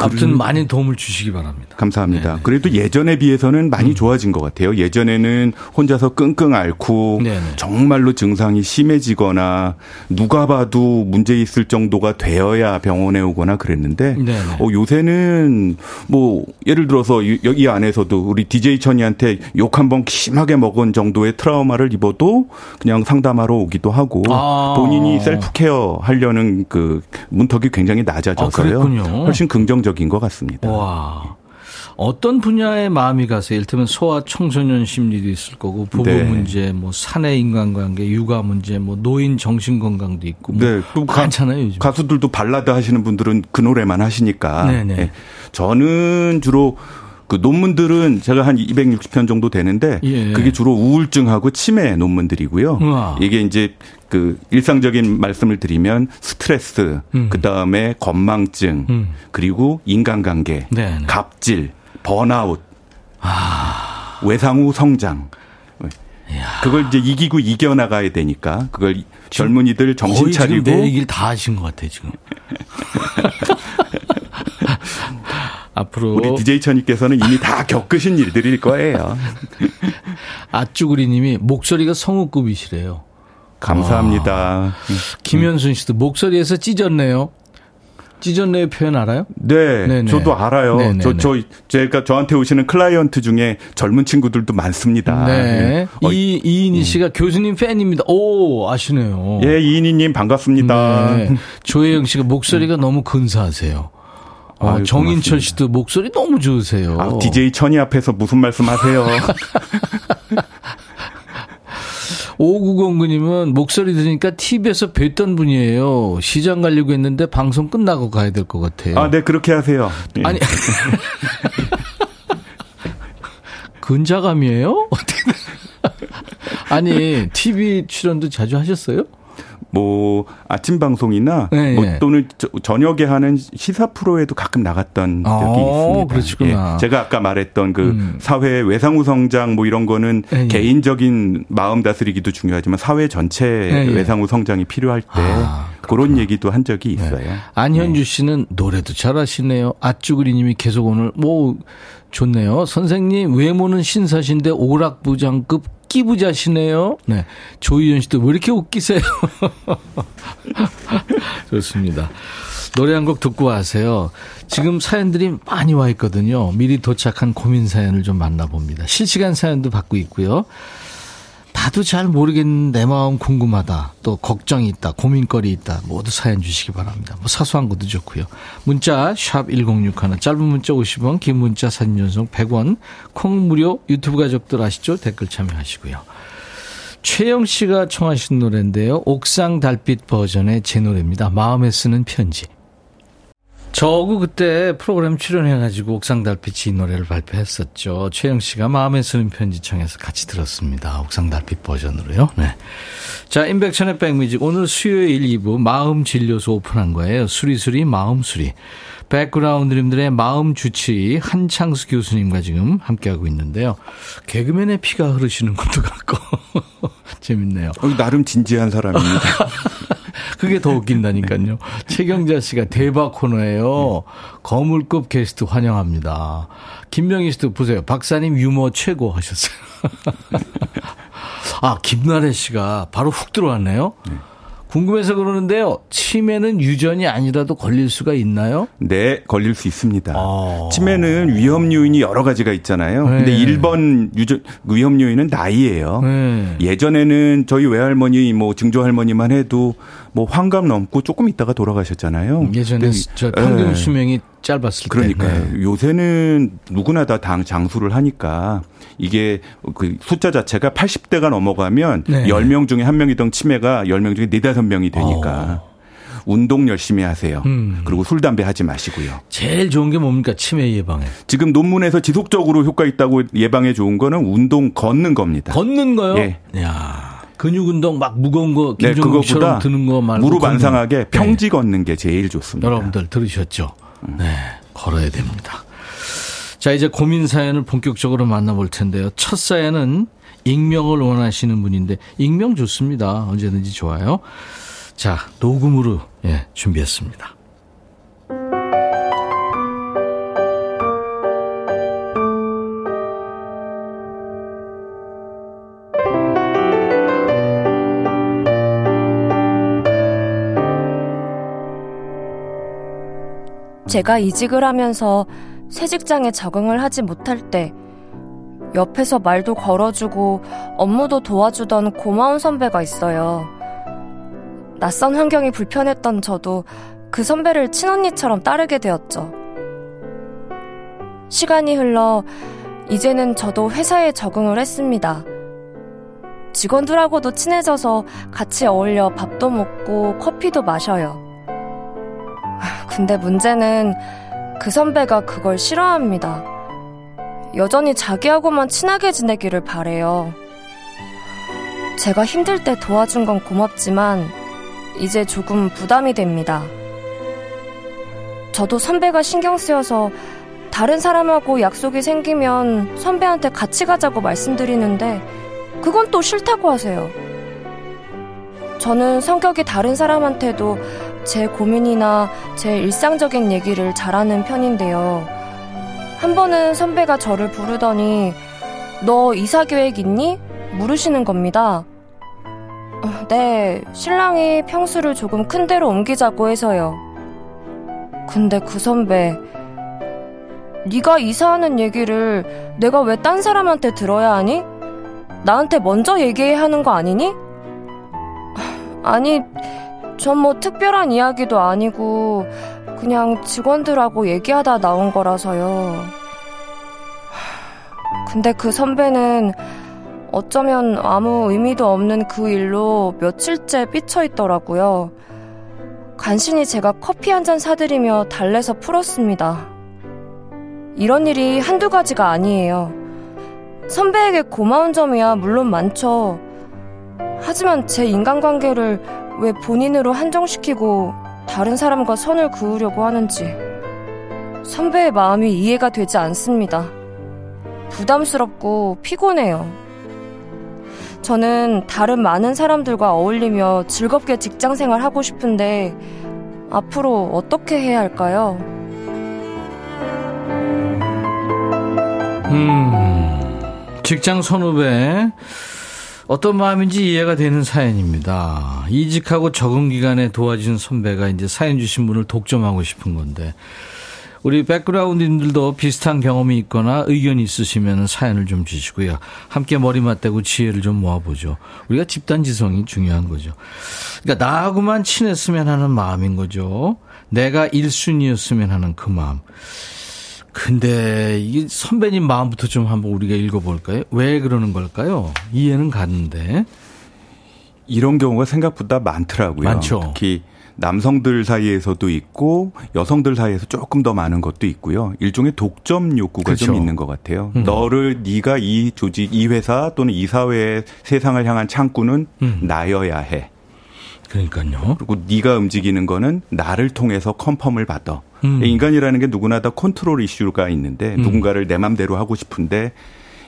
아무튼 많이 도움을 주시기 바랍니다. 감사합니다. 네네. 그래도 예전에 비해서는 많이 음. 좋아진 것 같아요. 예전에는 혼자서 끙끙 앓고 네네. 정말로 증상이 심해지거나 누가 봐도 문제 있을 정도가 되어야 병원에 오거나 그랬는데 어, 요새는 뭐 예를 들어서 여기 안에서도 우리 DJ 천이한테 욕 한 번 심하게 먹은 정도의 트라우마를 입어도 그냥 상담하러 오기도 하고 아. 본인이 self care 하려는 그 문턱이 굉장히 낮아져서요. 아, 훨씬 긍정적 적인 것 같습니다. 와. 어떤 분야에 마음이 가세요? 이를테면 소아 청소년 심리도 있을 거고 부부 네. 문제, 뭐 사내 인간관계, 육아 문제, 뭐 노인 정신 건강도 있고 뭐 네. 또 많잖아요. 요즘. 가수들도 발라드 하시는 분들은 그 노래만 하시니까. 네. 저는 주로 그 논문들은 제가 한 260편 정도 되는데 예. 그게 주로 우울증하고 치매 논문들이고요. 우와. 이게 이제 그 일상적인 말씀을 드리면 스트레스, 음. 그 다음에 건망증, 음. 그리고 인간관계, 네네. 네. 갑질, 번아웃, 아. 외상후 성장. 그걸 이제 이기고 이겨나가야 되니까 그걸 젊은이들 정신 차리고 내 얘기를 다 하신 것 같아 지금. 앞으로 우리 DJ 천이께서는 이미 다 겪으신 일들일 거예요. 아쭈구리님이 목소리가 성우급이시래요. 감사합니다. 아, 김현순 씨도 목소리에서 찢었네요. 찢었네요 표현 알아요? 네, 네네. 저도 알아요. 네네네. 저, 저, 제가 저한테 오시는 클라이언트 중에 젊은 친구들도 많습니다. 네. 네. 어, 이, 이인희 음. 씨가 교수님 팬입니다. 오, 아시네요. 예, 이인희님 반갑습니다. 네. 조혜영 씨가 목소리가 음. 너무 근사하세요. 아, 정인철 씨도 목소리 너무 좋으세요. 아, DJ 천이 앞에서 무슨 말씀 하세요? 5909님은 목소리 들으니까 TV에서 뵀던 분이에요. 시장 가려고 했는데 방송 끝나고 가야 될 것 같아요. 아, 네, 그렇게 하세요. 예. 아니. 근자감이에요? 어떻게. 아니, TV 출연도 자주 하셨어요? 뭐 아침 방송이나 네, 뭐 네. 또는 저녁에 하는 시사 프로에도 가끔 나갔던 아, 적이 있습니다. 그러시구나. 예. 제가 아까 말했던 그 음. 사회 외상후 성장 뭐 이런 거는 네, 네. 개인적인 마음 다스리기도 중요하지만 사회 전체 네, 네. 외상후 성장이 필요할 때 아, 그런 얘기도 한 적이 있어요. 안현주 씨는 노래도 잘하시네요. 아쭈그리님이 계속 오늘 뭐 좋네요. 선생님 외모는 신사신데 오락부장급 끼부자시네요. 네. 조희연 씨도 왜 이렇게 웃기세요? 좋습니다. 노래 한 곡 듣고 와세요. 지금 사연들이 많이 와 있거든요. 미리 도착한 고민 사연을 좀 만나봅니다. 실시간 사연도 받고 있고요. 나도 잘 모르겠는 내 마음 궁금하다. 또 걱정이 있다. 고민거리 있다. 모두 사연 주시기 바랍니다. 뭐 사소한 것도 좋고요. 문자 샵 1061. 짧은 문자 50원, 긴 문자 사진 전송 100원. 콩 무료 유튜브 가족들 아시죠? 댓글 참여하시고요. 최영 씨가 청하신 노래인데요. 옥상 달빛 버전의 제 노래입니다. 마음에 쓰는 편지. 저하고 그때 프로그램 출연해가지고 옥상 달빛이 이 노래를 발표했었죠. 최영 씨가 마음에 쓰는 편지 청해서 같이 들었습니다. 옥상 달빛 버전으로요. 네. 자, 인백천의 백뮤직. 오늘 수요일 2부 마음 진료소 오픈한 거예요. 수리수리 마음수리. 백그라운드님들의 마음 주치 한창수 교수님과 지금 함께하고 있는데요. 개그맨의 피가 흐르시는 것도 같고 재밌네요. 어, 나름 진지한 사람입니다. 그게 더 웃긴다니까요. 최경자 씨가 대박 코너예요. 거물급 게스트 환영합니다. 김명희 씨도 보세요. 박사님 유머 최고 하셨어요. 아, 김나래 씨가 바로 훅 들어왔네요. 네. 궁금해서 그러는데요. 치매는 유전이 아니라도 걸릴 수가 있나요? 네, 걸릴 수 있습니다. 아. 치매는 위험 요인이 여러 가지가 있잖아요. 네. 근데 1번 유전 위험 요인은 나이예요. 네. 예전에는 저희 외할머니 뭐 증조 할머니만 해도 뭐 환갑 넘고 조금 있다가 돌아가셨잖아요. 예전에 저 평균 네. 수명이 짧았을 그러니까 때. 그러니까 네. 요새는 누구나 다 당 장수를 하니까 이게 그 숫자 자체가 80대가 넘어가면 네. 10명 중에 1명이던 치매가 10명 중에 4, 5명이 되니까. 오. 어. 운동 열심히 하세요. 음. 그리고 술 담배 하지 마시고요. 제일 좋은 게 뭡니까? 치매 예방에. 지금 논문에서 지속적으로 효과 있다고 예방에 좋은 거는 운동 걷는 겁니다. 걷는 거요? 예. 야. 근육 운동 막 무거운 거 네, 그거보다 드는 거 말고 무릎 안 상하게 평지 네. 걷는 게 제일 좋습니다. 여러분들 들으셨죠? 음. 네. 걸어야 됩니다. 자, 이제 고민 사연을 본격적으로 만나볼 텐데요. 첫 사연은 익명을 원하시는 분인데 익명 좋습니다. 언제든지 좋아요. 자, 녹음으로 예, 준비했습니다. 제가 이직을 하면서 새 직장에 적응을 하지 못할 때 옆에서 말도 걸어주고 업무도 도와주던 고마운 선배가 있어요. 낯선 환경이 불편했던 저도 그 선배를 친언니처럼 따르게 되었죠. 시간이 흘러 이제는 저도 회사에 적응을 했습니다. 직원들하고도 친해져서 같이 어울려 밥도 먹고 커피도 마셔요. 근데 문제는 그 선배가 그걸 싫어합니다. 여전히 자기하고만 친하게 지내기를 바래요. 제가 힘들 때 도와준 건 고맙지만 이제 조금 부담이 됩니다. 저도 선배가 신경 쓰여서 다른 사람하고 약속이 생기면 선배한테 같이 가자고 말씀드리는데 그건 또 싫다고 하세요. 저는 성격이 다른 사람한테도 제 고민이나 제 일상적인 얘기를 잘하는 편인데요. 한 번은 선배가 저를 부르더니 너 이사 계획 있니? 물으시는 겁니다. 어, 네, 신랑이 평수를 조금 큰 데로 옮기자고 해서요. 근데 그 선배, 네가 이사하는 얘기를 내가 왜 딴 사람한테 들어야 하니? 나한테 먼저 얘기해야 하는 거 아니니? 아니, 전 뭐 특별한 이야기도 아니고 그냥 직원들하고 얘기하다 나온 거라서요. 근데 그 선배는 어쩌면 아무 의미도 없는 그 일로 며칠째 삐쳐 있더라고요. 간신히 제가 커피 한 잔 사드리며 달래서 풀었습니다. 이런 일이 한두 가지가 아니에요. 선배에게 고마운 점이야 물론 많죠. 하지만 제 인간관계를 왜 본인으로 한정시키고 다른 사람과 선을 그으려고 하는지 선배의 마음이 이해가 되지 않습니다. 부담스럽고 피곤해요. 저는 다른 많은 사람들과 어울리며 즐겁게 직장 생활 하고 싶은데 앞으로 어떻게 해야 할까요? 음, 직장 선후배 어떤 마음인지 이해가 되는 사연입니다. 이직하고 적응 기간에 도와준 선배가 이제 사연 주신 분을 독점하고 싶은 건데 우리 백그라운드님들도 비슷한 경험이 있거나 의견이 있으시면 사연을 좀 주시고요. 함께 머리 맞대고 지혜를 좀 모아보죠. 우리가 집단 지성이 중요한 거죠. 그러니까 나하고만 친했으면 하는 마음인 거죠. 내가 1순위였으면 하는 그 마음. 근데 이 선배님 마음부터 좀 한번 우리가 읽어볼까요? 왜 그러는 걸까요? 이해는 가는데. 이런 경우가 생각보다 많더라고요. 많죠. 특히 남성들 사이에서도 있고 여성들 사이에서 조금 더 많은 것도 있고요. 일종의 독점 욕구가 그렇죠. 좀 있는 것 같아요. 음. 너를 네가 이 조직, 이 회사 또는 이 사회의 세상을 향한 창구는 음. 나여야 해. 그러니까요. 그리고 네가 움직이는 거는 나를 통해서 confirm을 받아. 음. 인간이라는 게 누구나 다 컨트롤 이슈가 있는데 음. 누군가를 내 맘대로 하고 싶은데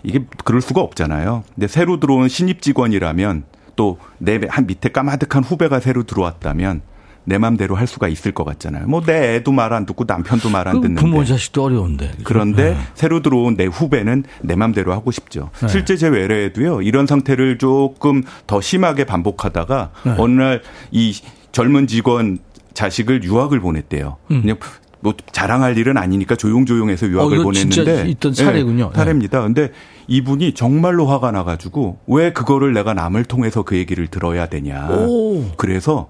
이게 그럴 수가 없잖아요. 근데 새로 들어온 신입 직원이라면 또 내 한 밑에 까마득한 후배가 새로 들어왔다면 내 맘대로 할 수가 있을 것 같잖아요. 뭐 내 애도 말 안 듣고 남편도 말 안 듣는데. 부모 자식도 어려운데. 그렇죠? 그런데 네. 새로 들어온 내 후배는 내 맘대로 하고 싶죠. 네. 실제 제 외래에도요. 이런 상태를 조금 더 심하게 반복하다가 네. 어느 날 이 젊은 직원 자식을 유학을 보냈대요. 음. 그냥 뭐 자랑할 일은 아니니까 조용조용해서 유학을 어, 보냈는데 있던 사례군요. 네, 사례입니다. 근데 이분이 정말로 화가 나가지고 왜 그거를 내가 남을 통해서 그 얘기를 들어야 되냐. 오. 그래서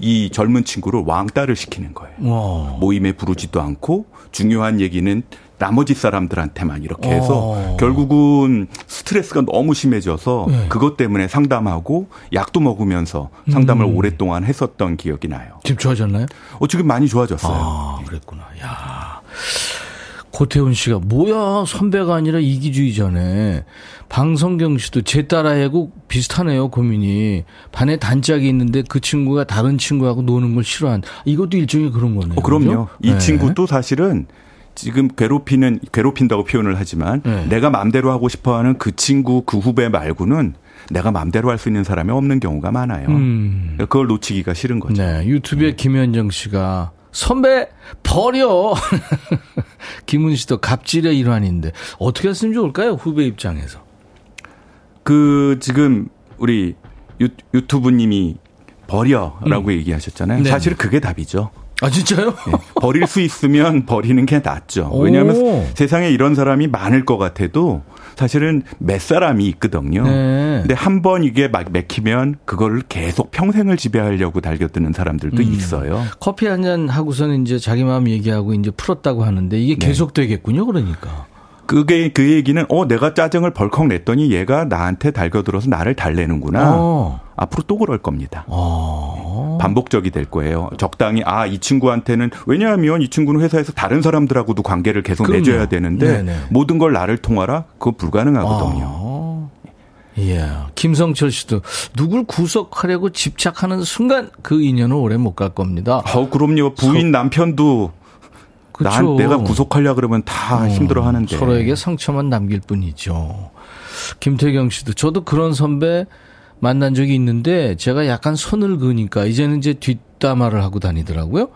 이 젊은 친구를 왕따를 시키는 거예요. 와. 모임에 부르지도 않고 중요한 얘기는 나머지 사람들한테만 이렇게 해서 어. 결국은 스트레스가 너무 심해져서 네. 그것 때문에 상담하고 약도 먹으면서 상담을 음. 오랫동안 했었던 기억이 나요. 지금 좋아졌나요? 어, 지금 많이 좋아졌어요. 아, 그랬구나. 야. 고태훈 씨가 뭐야 선배가 아니라 이기주의자네. 방성경 씨도 제 딸아이하고 비슷하네요 고민이. 반에 단짝이 있는데 그 친구가 다른 친구하고 노는 걸 싫어한. 이것도 일종의 그런 거네요. 어, 그럼요. 그렇죠? 이 네. 친구도 사실은 지금 괴롭히는 괴롭힌다고 표현을 하지만 네. 내가 마음대로 하고 싶어하는 그 친구 그 후배 말고는 내가 마음대로 할 수 있는 사람이 없는 경우가 많아요. 음. 그걸 놓치기가 싫은 거죠. 네, 유튜브에 네. 김현정 씨가 선배 버려. 김은 씨도 갑질의 일환인데 어떻게 했으면 좋을까요? 후배 입장에서. 그 지금 우리 유, 유튜브님이 버려라고 음. 얘기하셨잖아요. 네. 사실 그게 답이죠. 아 진짜요? 네. 버릴 수 있으면 버리는 게 낫죠. 왜냐하면 오. 세상에 이런 사람이 많을 것 같아도 사실은 몇 사람이 있거든요. 네. 근데 한 번 이게 막 맥히면 그걸 계속 평생을 지배하려고 달겨드는 사람들도 음. 있어요. 커피 한 잔 하고서는 이제 자기 마음 얘기하고 이제 풀었다고 하는데 이게 네. 계속 되겠군요. 그러니까. 그게 그 얘기는 어 내가 짜증을 벌컥 냈더니 얘가 나한테 달겨들어서 나를 달래는구나. 어. 앞으로 또 그럴 겁니다. 어. 반복적이 될 거예요. 적당히 아 이 친구한테는 왜냐하면 이 친구는 회사에서 다른 사람들하고도 관계를 계속 그럼요. 맺어야 되는데 네네. 모든 걸 나를 통하라 그거 불가능하거든요. 어. 예. 김성철 씨도 누굴 구속하려고 집착하는 순간 그 인연은 오래 못 갈 겁니다. 아, 그럼요. 부인 서... 남편도 난 내가 구속하려 그러면 다 어, 힘들어하는데 서로에게 상처만 남길 뿐이죠. 김태경 씨도 저도 그런 선배 만난 적이 있는데 제가 약간 손을 그으니까 이제는 이제 뒷담화를 하고 다니더라고요.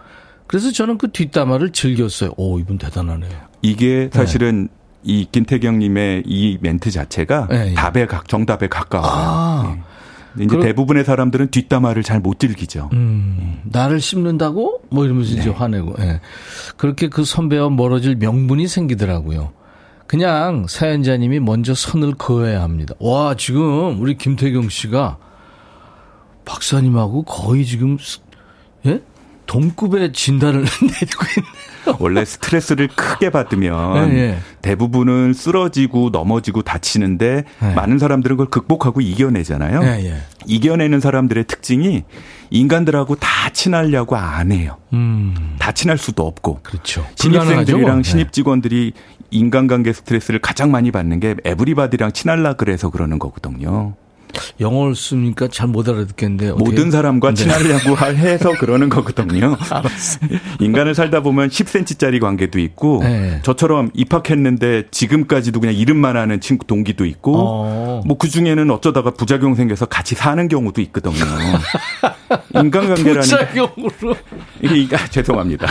그래서 저는 그 뒷담화를 즐겼어요. 오 이분 대단하네요. 이게 네. 사실은 네. 이 김태경님의 이 멘트 자체가 네, 답에 각 정답에 가까워요. 아. 네. 이제 대부분의 사람들은 뒷담화를 잘 못 즐기죠. 음, 나를 씹는다고? 뭐 이러면서 네. 이제 화내고. 예. 그렇게 그 선배와 멀어질 명분이 생기더라고요. 그냥 사연자님이 먼저 선을 그어야 합니다. 와, 지금 우리 김태경 씨가 박사님하고 거의 지금, 예? 동급의 진단을 내리고 있네요. 원래 스트레스를 크게 받으면 네, 네. 대부분은 쓰러지고 넘어지고 다치는데 네. 많은 사람들은 그걸 극복하고 이겨내잖아요. 이겨내는 사람들의 특징이 인간들하고 다 친하려고 안 해요. 음. 다 친할 수도 없고. 그렇죠. 신입생들이랑 네. 신입 직원들이 인간관계 스트레스를 가장 많이 받는 게 에브리바디랑 친할라 그래서 그러는 거거든요. 영어를 쓰니까 잘 못 알아듣겠는데 모든 사람과 네. 친하려고 해서 그러는 거거든요. 인간을 살다 보면 10cm짜리 관계도 있고 네. 저처럼 입학했는데 지금까지도 그냥 이름만 아는 친구 동기도 있고 어. 뭐그 중에는 어쩌다가 부작용 생겨서 같이 사는 경우도 있거든요. 인간관계라는 부작용으로 이게 죄송합니다.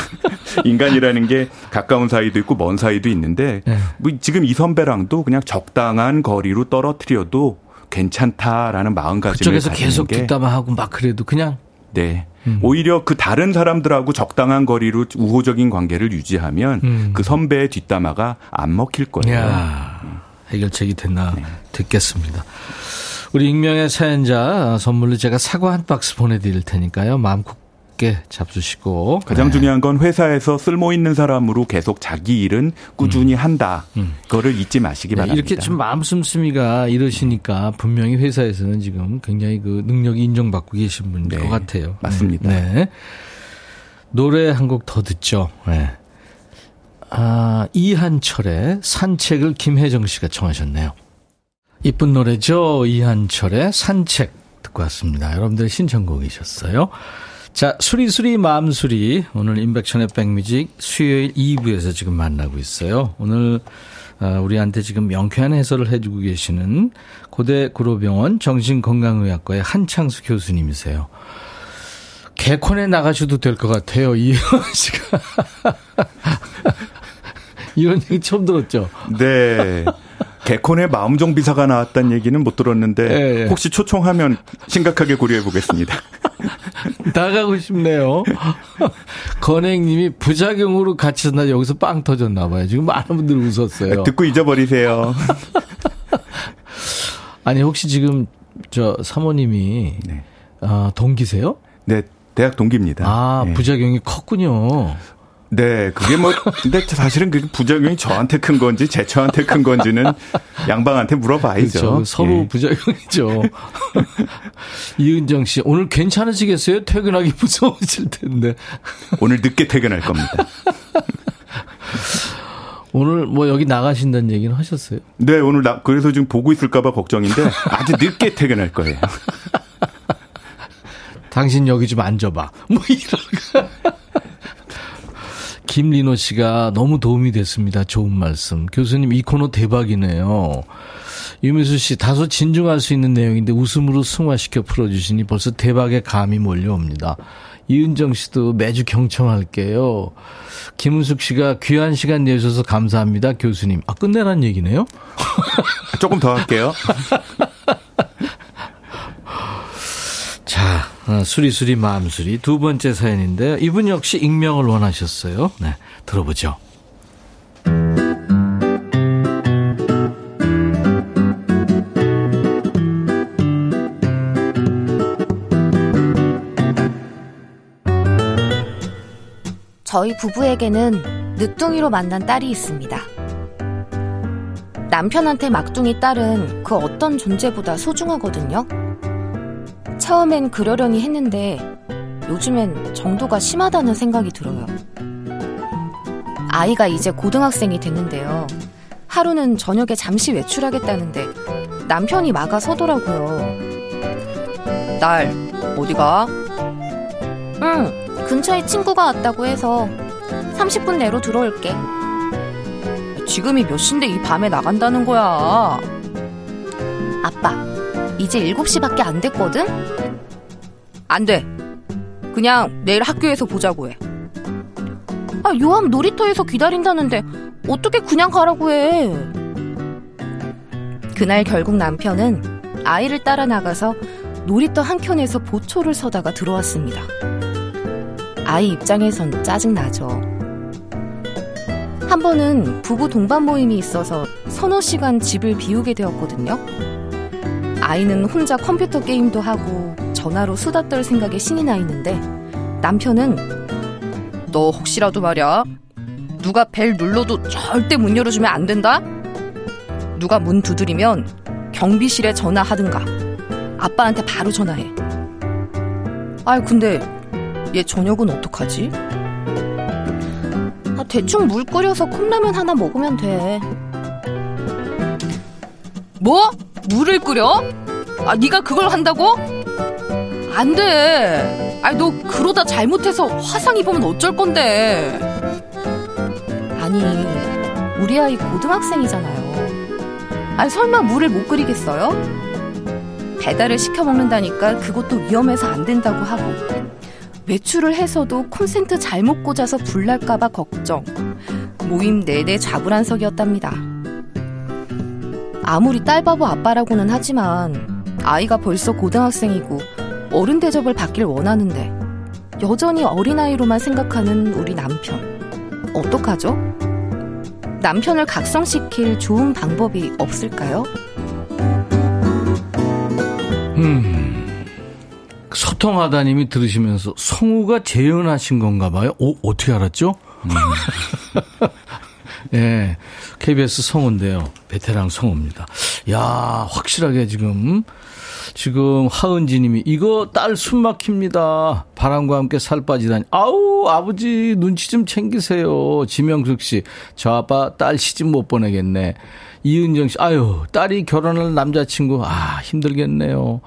인간이라는 게 가까운 사이도 있고 먼 사이도 있는데 네. 뭐 지금 이 선배랑도 그냥 적당한 거리로 떨어뜨려도 괜찮다라는 마음가짐을 그쪽에서 계속 뒷담화 하고 막 그래도 그냥 네. 음. 오히려 그 다른 사람들하고 적당한 거리로 우호적인 관계를 유지하면 음. 그 선배의 뒷담화가 안 먹힐 거예요. 야, 해결책이 됐나 네. 듣겠습니다. 우리 익명의 사연자 선물로 제가 사과 한 박스 보내드릴 테니까요. 마음 가 깝게 잡수시고 가장 네. 중요한 건 회사에서 쓸모 있는 사람으로 계속 자기 일은 꾸준히 음. 한다. 음. 그거를 잊지 마시기 네, 바랍니다. 이렇게 좀 마음 씀씀이가 이러시니까 분명히 회사에서는 지금 굉장히 그 능력이 인정받고 계신 분인 네. 것 같아요. 맞습니다. 네. 노래 한 곡 더 듣죠. 네. 아, 이한철의 산책을 김혜정 씨가 청하셨네요. 이쁜 노래죠. 이한철의 산책 듣고 왔습니다. 여러분들의 신청곡이셨어요. 자, 수리수리 마음수리. 오늘 인백션의 백뮤직 수요일 2부에서 지금 만나고 있어요. 오늘 어, 우리한테 지금 명쾌한 해설을 해주고 계시는 고대 구로병원 정신건강의학과의 한창수 교수님이세요. 개콘에 나가셔도 될 것 같아요. 이현 씨가. 이런 얘기 처음 들었죠? 네. 개콘의 마음정 비사가 나왔다는 얘기는 못 들었는데 네, 혹시 초청하면 심각하게 고려해 보겠습니다. 나가고 싶네요. 건행님이 부작용으로 갇혔나 여기서 빵 터졌나 봐요. 지금 많은 분들이 웃었어요. 듣고 잊어버리세요. 아니 혹시 지금 저 사모님이 네. 어, 동기세요? 네. 대학 동기입니다. 아, 예. 부작용이 컸군요. 네, 그게 뭐, 근데 사실은 그 부작용이 저한테 큰 건지 제 처한테 큰 건지는 양방한테 물어봐야죠. 그렇죠. 서로 예. 부작용이죠. 이은정 씨, 오늘 괜찮으시겠어요? 퇴근하기 무서우실 텐데. 오늘 늦게 퇴근할 겁니다. 오늘 뭐 여기 나가신다는 얘기는 하셨어요? 네, 오늘 나, 그래서 지금 보고 있을까봐 걱정인데 아주 늦게 퇴근할 거예요. 당신 여기 좀 앉아봐. 뭐 이런. 김리노 씨가 너무 도움이 됐습니다. 좋은 말씀. 교수님 이 코너 대박이네요. 유미수 씨 다소 진중할 수 있는 내용인데 웃음으로 승화시켜 풀어주시니 벌써 대박의 감이 몰려옵니다. 이은정 씨도 매주 경청할게요. 김은숙 씨가 귀한 시간 내주셔서 감사합니다, 교수님. 아, 끝내란 얘기네요? 조금 더 할게요. 자, 어, 수리수리 마음수리 두 번째 사연인데요. 이분 역시 익명을 원하셨어요. 네, 들어보죠. 저희 부부에게는 늦둥이로 만난 딸이 있습니다. 남편한테 막둥이 딸은 그 어떤 존재보다 소중하거든요. 처음엔 그러려니 했는데 요즘엔 정도가 심하다는 생각이 들어요. 아이가 이제 고등학생이 됐는데요. 하루는 저녁에 잠시 외출하겠다는데 남편이 막아서더라고요. 딸, 어디가? 응, 근처에 친구가 왔다고 해서 30분 내로 들어올게. 지금이 몇 시인데 이 밤에 나간다는 거야. 아빠, 이제 7시밖에 안 됐거든? 안 돼. 그냥 내일 학교에서 보자고 해. 아, 요함 놀이터에서 기다린다는데 어떻게 그냥 가라고 해. 그날 결국 남편은 아이를 따라 나가서 놀이터 한켠에서 보초를 서다가 들어왔습니다. 아이 입장에선 짜증나죠. 한 번은 부부 동반 모임이 있어서 서너 시간 집을 비우게 되었거든요. 아이는 혼자 컴퓨터 게임도 하고 전화로 수다 떨 생각에 신이 나 있는데 남편은 너 혹시라도 말야 누가 벨 눌러도 절대 문 열어주면 안 된다? 누가 문 두드리면 경비실에 전화하든가 아빠한테 바로 전화해. 아 근데 얘 저녁은 어떡하지? 아, 대충 물 끓여서 컵라면 하나 먹으면 돼. 뭐? 물을 끓여? 아, 네가 그걸 한다고? 안 돼. 아니, 너 그러다 잘못해서 화상 입으면 어쩔 건데. 아니, 우리 아이 고등학생이잖아요. 아니, 설마 물을 못 끓이겠어요? 배달을 시켜 먹는다니까 그것도 위험해서 안 된다고 하고. 외출을 해서도 콘센트 잘못 꽂아서 불날까봐 걱정. 모임 내내 좌불안석이었답니다. 아무리 딸바보 아빠라고는 하지만 아이가 벌써 고등학생이고 어른 대접을 받길 원하는데 여전히 어린아이로만 생각하는 우리 남편. 어떡하죠? 남편을 각성시킬 좋은 방법이 없을까요? 음. 소통하다님이 들으시면서 성우가 재연하신 건가 봐요. 오, 어떻게 알았죠? 음. 예. KBS 성우인데요. 베테랑 성우입니다. 야, 확실하게 지금 지금 하은지 님이 이거 딸 숨 막힙니다. 바람과 함께 살 빠지다니. 아우, 아버지 눈치 좀 챙기세요. 지명숙 씨. 저 아빠 딸 시집 못 보내겠네. 이은정 씨. 아유, 딸이 결혼할 남자친구. 아, 힘들겠네요.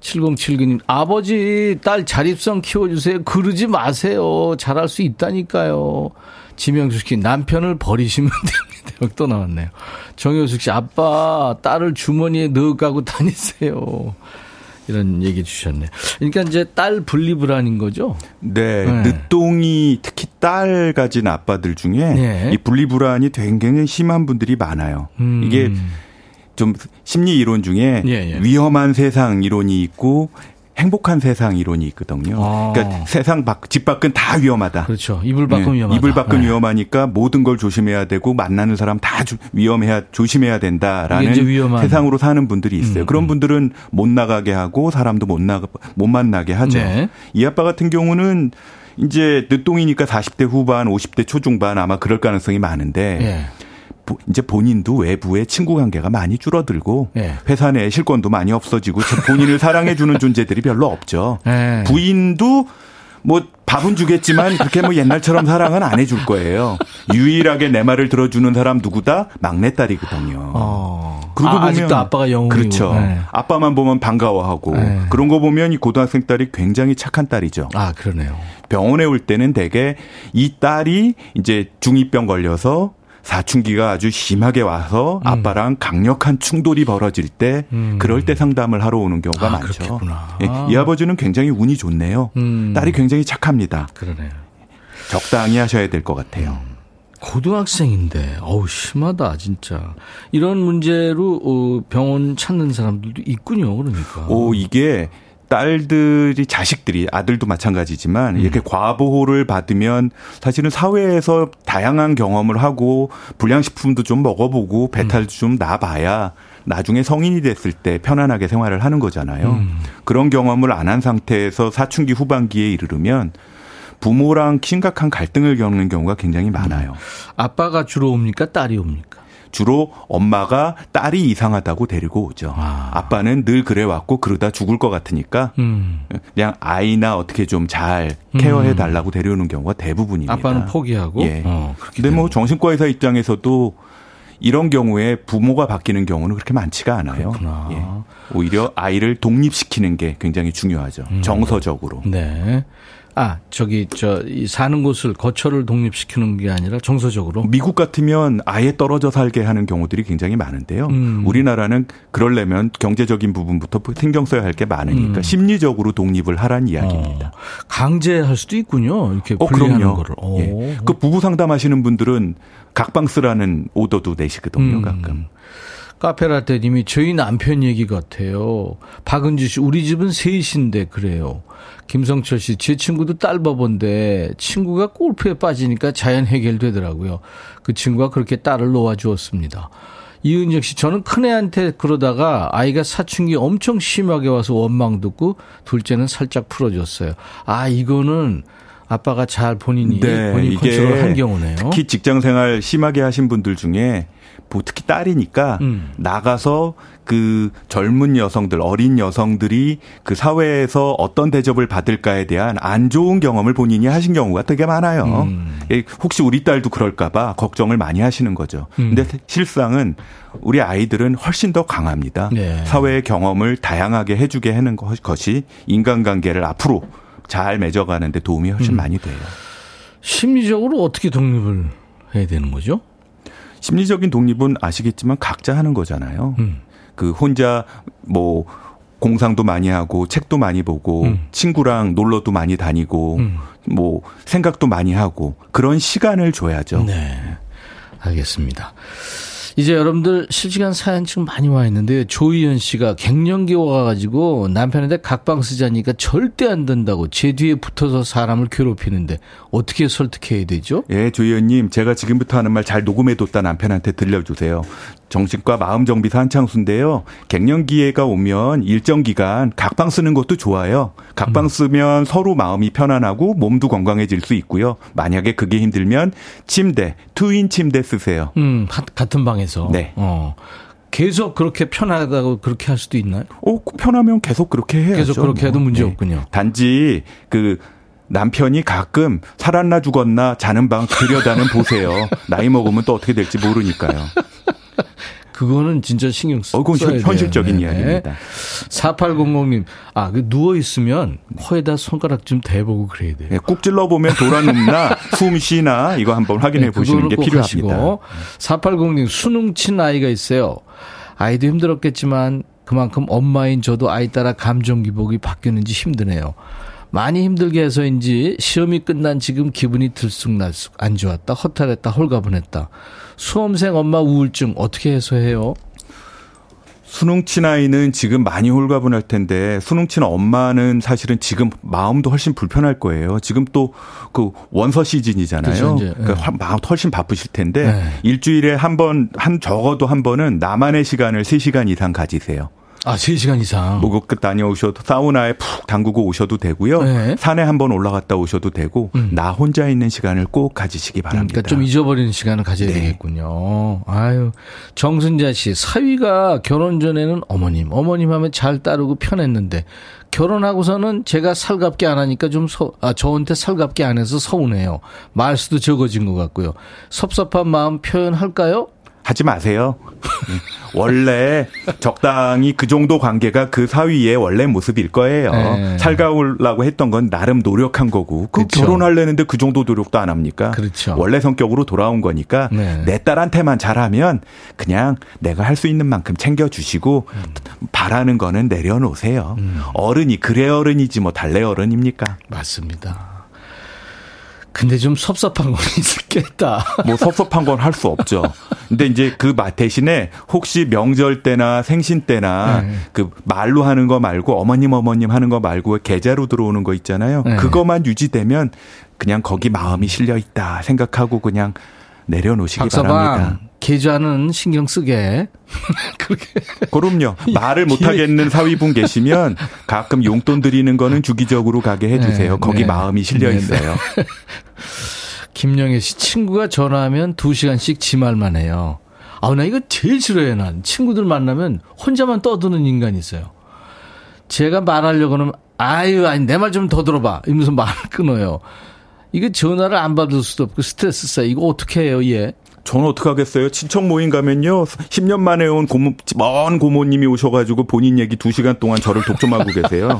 7079님, 아버지, 딸 자립성 키워주세요. 그러지 마세요. 잘할 수 있다니까요. 지명숙 씨, 남편을 버리시면 됩니다. 여기 또 나왔네요. 정효숙 씨, 아빠, 딸을 주머니에 넣어가고 다니세요. 이런 얘기 주셨네요. 그러니까 이제 딸 분리불안인 거죠? 네. 네. 늦동이 특히 딸 가진 아빠들 중에 네. 이 분리불안이 굉장히 심한 분들이 많아요. 음. 이게 좀 심리 이론 중에 예, 예. 위험한 세상 이론이 있고 행복한 세상 이론이 있거든요. 아. 그러니까 세상 밖, 집 밖은 다 위험하다. 그렇죠. 이불 밖은 네. 위험하다. 이불 밖은 네. 위험하니까 모든 걸 조심해야 되고 만나는 사람 다 위험해야 조심해야 된다라는 세상으로 사는 분들이 있어요. 음, 그런 음. 분들은 못 나가게 하고 사람도 못 나가 못 만나게 하죠. 네. 이 아빠 같은 경우는 이제 늦동이니까 40대 후반, 50대 초중반 아마 그럴 가능성이 많은데 네. 이제 본인도 외부의 친구 관계가 많이 줄어들고 네. 회사 내 실권도 많이 없어지고 본인을 사랑해 주는 존재들이 별로 없죠. 네. 부인도 뭐 밥은 주겠지만 그렇게 뭐 옛날처럼 사랑은 안 해줄 거예요. 유일하게 내 말을 들어주는 사람 누구다? 막내딸이거든요. 어. 그러고 아, 보면 아직도 아빠가 영웅이고. 그렇죠. 네. 아빠만 보면 반가워하고 네. 그런 거 보면 이 고등학생 딸이 굉장히 착한 딸이죠. 아 그러네요. 병원에 올 때는 대개 이 딸이 이제 중이병 걸려서 사춘기가 아주 심하게 와서 음. 아빠랑 강력한 충돌이 벌어질 때 음. 그럴 때 상담을 하러 오는 경우가 아, 많죠. 예, 이 아버지는 굉장히 운이 좋네요. 음. 딸이 굉장히 착합니다. 그러네요. 적당히 하셔야 될 것 같아요. 음. 고등학생인데 어우 심하다 진짜 이런 문제로 어, 병원 찾는 사람들도 있군요 그러니까 오 이게 딸들이 자식들이 아들도 마찬가지지만 음. 이렇게 과보호를 받으면 사실은 사회에서 다양한 경험을 하고 불량식품도 좀 먹어보고 배탈도 음. 좀 나봐야 나중에 성인이 됐을 때 편안하게 생활을 하는 거잖아요. 음. 그런 경험을 안 한 상태에서 사춘기 후반기에 이르르면 부모랑 심각한 갈등을 겪는 경우가 굉장히 많아요. 음. 아빠가 주로 옵니까? 딸이 옵니까? 주로 엄마가 딸이 이상하다고 데리고 오죠. 아. 빠는늘 그래 왔고 그러다 죽을 것 같으니까 음. 그냥 아이나 어떻게 좀 잘 케어해 음. 달라고 데려오는 경우가 대부분입니다. 아빠는 포기하고. 예. 어, 근데 뭐 정신과 의사 입장에서도 이런 경우에 부모가 바뀌는 경우는 그렇게 많지가 않아요. 예. 오히려 아이를 독립시키는 게 굉장히 중요하죠. 음. 정서적으로. 네. 아, 저기 저 사는 곳을 거처를 독립시키는 게 아니라 정서적으로 미국 같으면 아예 떨어져 살게 하는 경우들이 굉장히 많은데요. 음. 우리나라는 그럴려면 경제적인 부분부터 신경 써야 할 게 많으니까 음. 심리적으로 독립을 하란 이야기입니다. 어. 강제할 수도 있군요. 이렇게 어, 그럼요. 거를. 예. 그 부부 상담하시는 분들은 각방쓰라는 오더도 내시거든요, 음. 가끔. 카페라떼님이 저희 남편 얘기 같아요. 박은주 씨, 우리 집은 셋인데 그래요. 김성철 씨, 제 친구도 딸바본데 친구가 골프에 빠지니까 자연 해결되더라고요. 그 친구가 그렇게 딸을 놓아주었습니다. 이은정 씨, 저는 큰애한테 그러다가 아이가 사춘기 엄청 심하게 와서 원망 듣고 둘째는 살짝 풀어줬어요. 아, 이거는 아빠가 잘 본인이 네, 본인 컨트롤 한 경우네요. 특히 직장 생활 심하게 하신 분들 중에 뭐 특히 딸이니까 음. 나가서 그 젊은 여성들, 어린 여성들이 그 사회에서 어떤 대접을 받을까에 대한 안 좋은 경험을 본인이 하신 경우가 되게 많아요. 음. 예, 혹시 우리 딸도 그럴까봐 걱정을 많이 하시는 거죠. 음. 근데 실상은 우리 아이들은 훨씬 더 강합니다. 네. 사회의 경험을 다양하게 해주게 하는 것이 인간관계를 앞으로 잘 맺어가는데 도움이 훨씬 음. 많이 돼요. 심리적으로 어떻게 독립을 해야 되는 거죠? 심리적인 독립은 아시겠지만 각자 하는 거잖아요. 음. 그 혼자 뭐 공상도 많이 하고 책도 많이 보고 음. 친구랑 놀러도 많이 다니고 음. 뭐 생각도 많이 하고 그런 시간을 줘야죠. 네. 알겠습니다. 이제 여러분들 실시간 사연 지금 많이 와 있는데 조희연 씨가 갱년기 와가지고 남편한테 각방 쓰자니까 절대 안 된다고 제 뒤에 붙어서 사람을 괴롭히는데 어떻게 설득해야 되죠? 예, 조희연님 제가 지금부터 하는 말 잘 녹음해뒀다 남편한테 들려주세요. 정신과 마음 정비사 한창수인데요. 갱년기가 오면 일정 기간 각방 쓰는 것도 좋아요. 각방 음. 쓰면 서로 마음이 편안하고 몸도 건강해질 수 있고요. 만약에 그게 힘들면 침대, 투인 침대 쓰세요. 음, 같은 방에서. 네. 어. 계속 그렇게 편하다고 그렇게 할 수도 있나요? 어, 편하면 계속 그렇게 해야죠. 계속 그렇게 해도 문제 네. 없군요. 단지 그 남편이 가끔 살았나 죽었나 자는 방 들여다는 보세요. 나이 먹으면 또 어떻게 될지 모르니까요. 그거는 진짜 신경 써. 어, 그건 현실적인 네. 이야기입니다. 4800님, 아, 그 누워있으면 코에다 손가락 좀 대보고 그래야 돼요. 네, 꾹 찔러보면 돌아눕나, 숨 쉬나, 이거 한번 확인해 네, 보시는 게 필요합니다. 하시고, 4800님, 수능 친 아이가 있어요. 아이도 힘들었겠지만, 그만큼 엄마인 저도 아이 따라 감정 기복이 바뀌는지 힘드네요. 많이 힘들게 해서인지 시험이 끝난 지금 기분이 들쑥날쑥 안 좋았다, 허탈했다, 홀가분했다. 수험생 엄마 우울증 어떻게 해소해요? 수능치 나이는 지금 많이 홀가분할 텐데 수능치는 엄마는 사실은 지금 마음도 훨씬 불편할 거예요. 지금 또 그 원서 시즌이잖아요. 그렇죠, 그러니까 마음 훨씬 바쁘실 텐데 네. 일주일에 한 번한 적어도 한 번은 나만의 시간을 3시간 이상 가지세요. 아, 3시간 이상. 목욕끝 다녀오셔도 사우나에 푹 담그고 오셔도 되고요. 네. 산에 한번 올라갔다 오셔도 되고 음. 나 혼자 있는 시간을 꼭 가지시기 바랍니다. 그러니까 좀 잊어버리는 시간을 가져야 네. 되겠군요. 아유. 정순자 씨, 사위가 결혼 전에는 어머님, 어머님 하면 잘 따르고 편했는데 결혼하고서는 제가 살갑게 안 하니까 좀 서, 아, 저한테 살갑게 안 해서 서운해요. 말수도 적어진 것 같고요. 섭섭한 마음 표현할까요? 하지 마세요. 원래 적당히 그 정도 관계가 그 사위의 원래 모습일 거예요. 네. 살가우려고 했던 건 나름 노력한 거고 그 그렇죠. 결혼하려는데 그 정도 노력도 안 합니까? 그렇죠. 원래 성격으로 돌아온 거니까 네. 내 딸한테만 잘하면 그냥 내가 할 수 있는 만큼 챙겨주시고 음. 바라는 거는 내려놓으세요. 음. 어른이 그래 어른이지 뭐 달래 어른입니까? 맞습니다. 근데 좀 섭섭한 건 있겠다. 뭐 섭섭한 건 할 수 없죠. 근데 이제 그 대신에 혹시 명절 때나 생신 때나 네. 그 말로 하는 거 말고 어머님 어머님 하는 거 말고 계좌로 들어오는 거 있잖아요. 네. 그거만 유지되면 그냥 거기 마음이 실려 있다 생각하고 그냥 내려놓으시기 바랍니다. 계좌는 신경 쓰게. 그렇게. 그럼요. 말을 못 하겠는 사위분 계시면 가끔 용돈 드리는 거는 주기적으로 가게 해주세요. 네, 거기 네. 마음이 실려 네, 네. 있어요. 김영애 씨, 친구가 전화하면 2 시간씩 지 말만 해요. 아, 나 이거 제일 싫어해, 난. 친구들 만나면 혼자만 떠드는 인간이 있어요. 제가 말하려고 하면, 아유, 아니, 내 말 좀 더 들어봐. 이러면서 말을 끊어요. 이게 전화를 안 받을 수도 없고 스트레스 쌓여. 이거 어떻게 해요, 얘? 저는 어떻게 하겠어요? 친척 모임 가면요. 10년 만에 온 고모, 먼 고모님이 오셔가지고 본인 얘기 2시간 동안 저를 독점하고 계세요.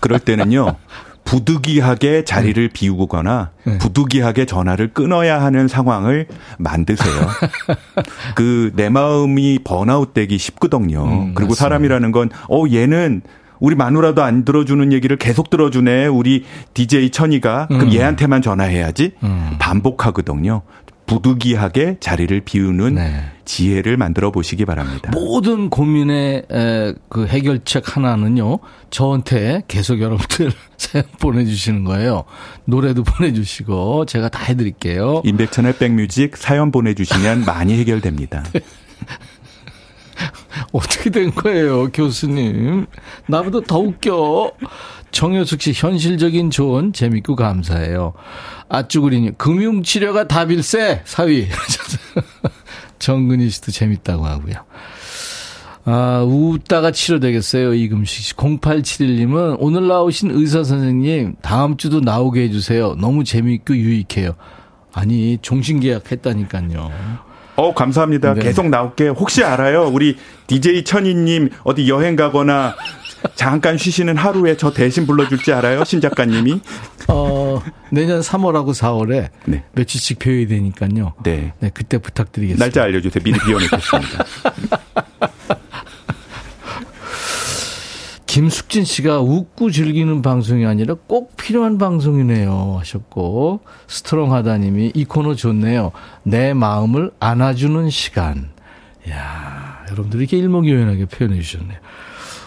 그럴 때는요. 부득이하게 자리를 네. 비우거나 네. 부득이하게 전화를 끊어야 하는 상황을 만드세요. 그 내 마음이 번아웃 되기 쉽거든요. 음, 그리고 맞습니다. 사람이라는 건 어 얘는 우리 마누라도 안 들어주는 얘기를 계속 들어주네. 우리 DJ 천이가 그럼 음. 얘한테만 전화해야지. 음. 반복하거든요. 부득이하게 자리를 비우는 네. 지혜를 만들어 보시기 바랍니다. 모든 고민의 그 해결책 하나는요. 저한테 계속 여러분들 사연 보내주시는 거예요. 노래도 보내주시고 제가 다 해드릴게요. 임백천의 백뮤직 사연 보내주시면 많이 해결됩니다. 네. 어떻게 된 거예요, 교수님? 나보다 더 웃겨. 정효숙 씨, 현실적인 조언 재밌고 감사해요. 아쭈구리님, 금융치료가 답일세, 사위. 정근희 씨도 재밌다고 하고요. 아, 웃다가 치료되겠어요, 이금식 씨. 0871님은 오늘 나오신 의사 선생님, 다음 주도 나오게 해주세요. 너무 재밌고 유익해요. 아니, 종신 계약 했다니까요. 어, 감사합니다. 네. 계속 나올게. 혹시 알아요? 우리 DJ 천희님 어디 여행 가거나 잠깐 쉬시는 하루에 저 대신 불러줄지 알아요? 신 작가님이? 어, 내년 3월하고 4월에 네. 며칠씩 배워야 되니까요. 네. 네, 그때 부탁드리겠습니다. 날짜 알려주세요. 미리 비워놓겠습니다. 김숙진 씨가 웃고 즐기는 방송이 아니라 꼭 필요한 방송이네요 하셨고 스트롱하다님이 이 코너 좋네요. 내 마음을 안아주는 시간. 야 여러분들이 이렇게 일목요연하게 표현해 주셨네요.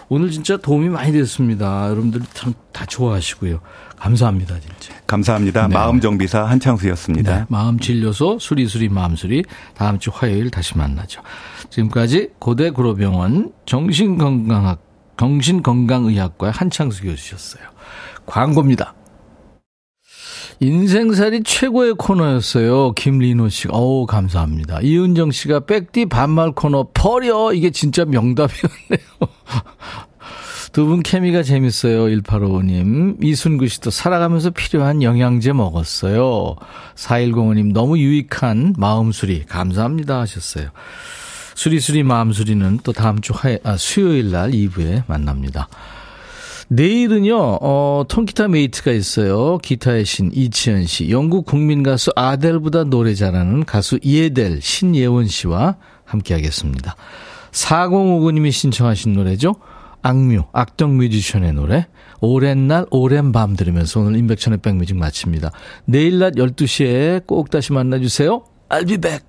오늘 진짜 도움이 많이 됐습니다. 여러분들 참 다 좋아하시고요. 감사합니다, 진짜. 감사합니다. 네. 마음정비사 한창수였습니다. 네. 마음진료소 수리수리 마음수리 다음 주 화요일 다시 만나죠. 지금까지 고대구로병원 정신건강학 정신건강의학과의 한창수 교수셨어요. 광고입니다. 인생살이 최고의 코너였어요. 김리노 씨가. 어우, 감사합니다. 이은정 씨가 백디 반말 코너 버려. 이게 진짜 명답이었네요. 두 분 케미가 재밌어요. 1855님. 이순구 씨도 살아가면서 필요한 영양제 먹었어요. 4105님 너무 유익한 마음수리 감사합니다 하셨어요. 수리수리 마음수리는 또 다음 주 화, 아, 수요일 날 2부에 만납니다. 내일은요, 어, 통기타 메이트가 있어요. 기타의 신 이치현 씨. 영국 국민 가수 아델보다 노래 잘하는 가수 이에델 신예원 씨와 함께 하겠습니다. 4059님이 신청하신 노래죠. 악뮤, 악동 뮤지션의 노래. 오랜 날, 오랜 밤 들으면서 오늘 임백천의 백뮤직 마칩니다. 내일 낮 12시에 꼭 다시 만나주세요. I'll be back.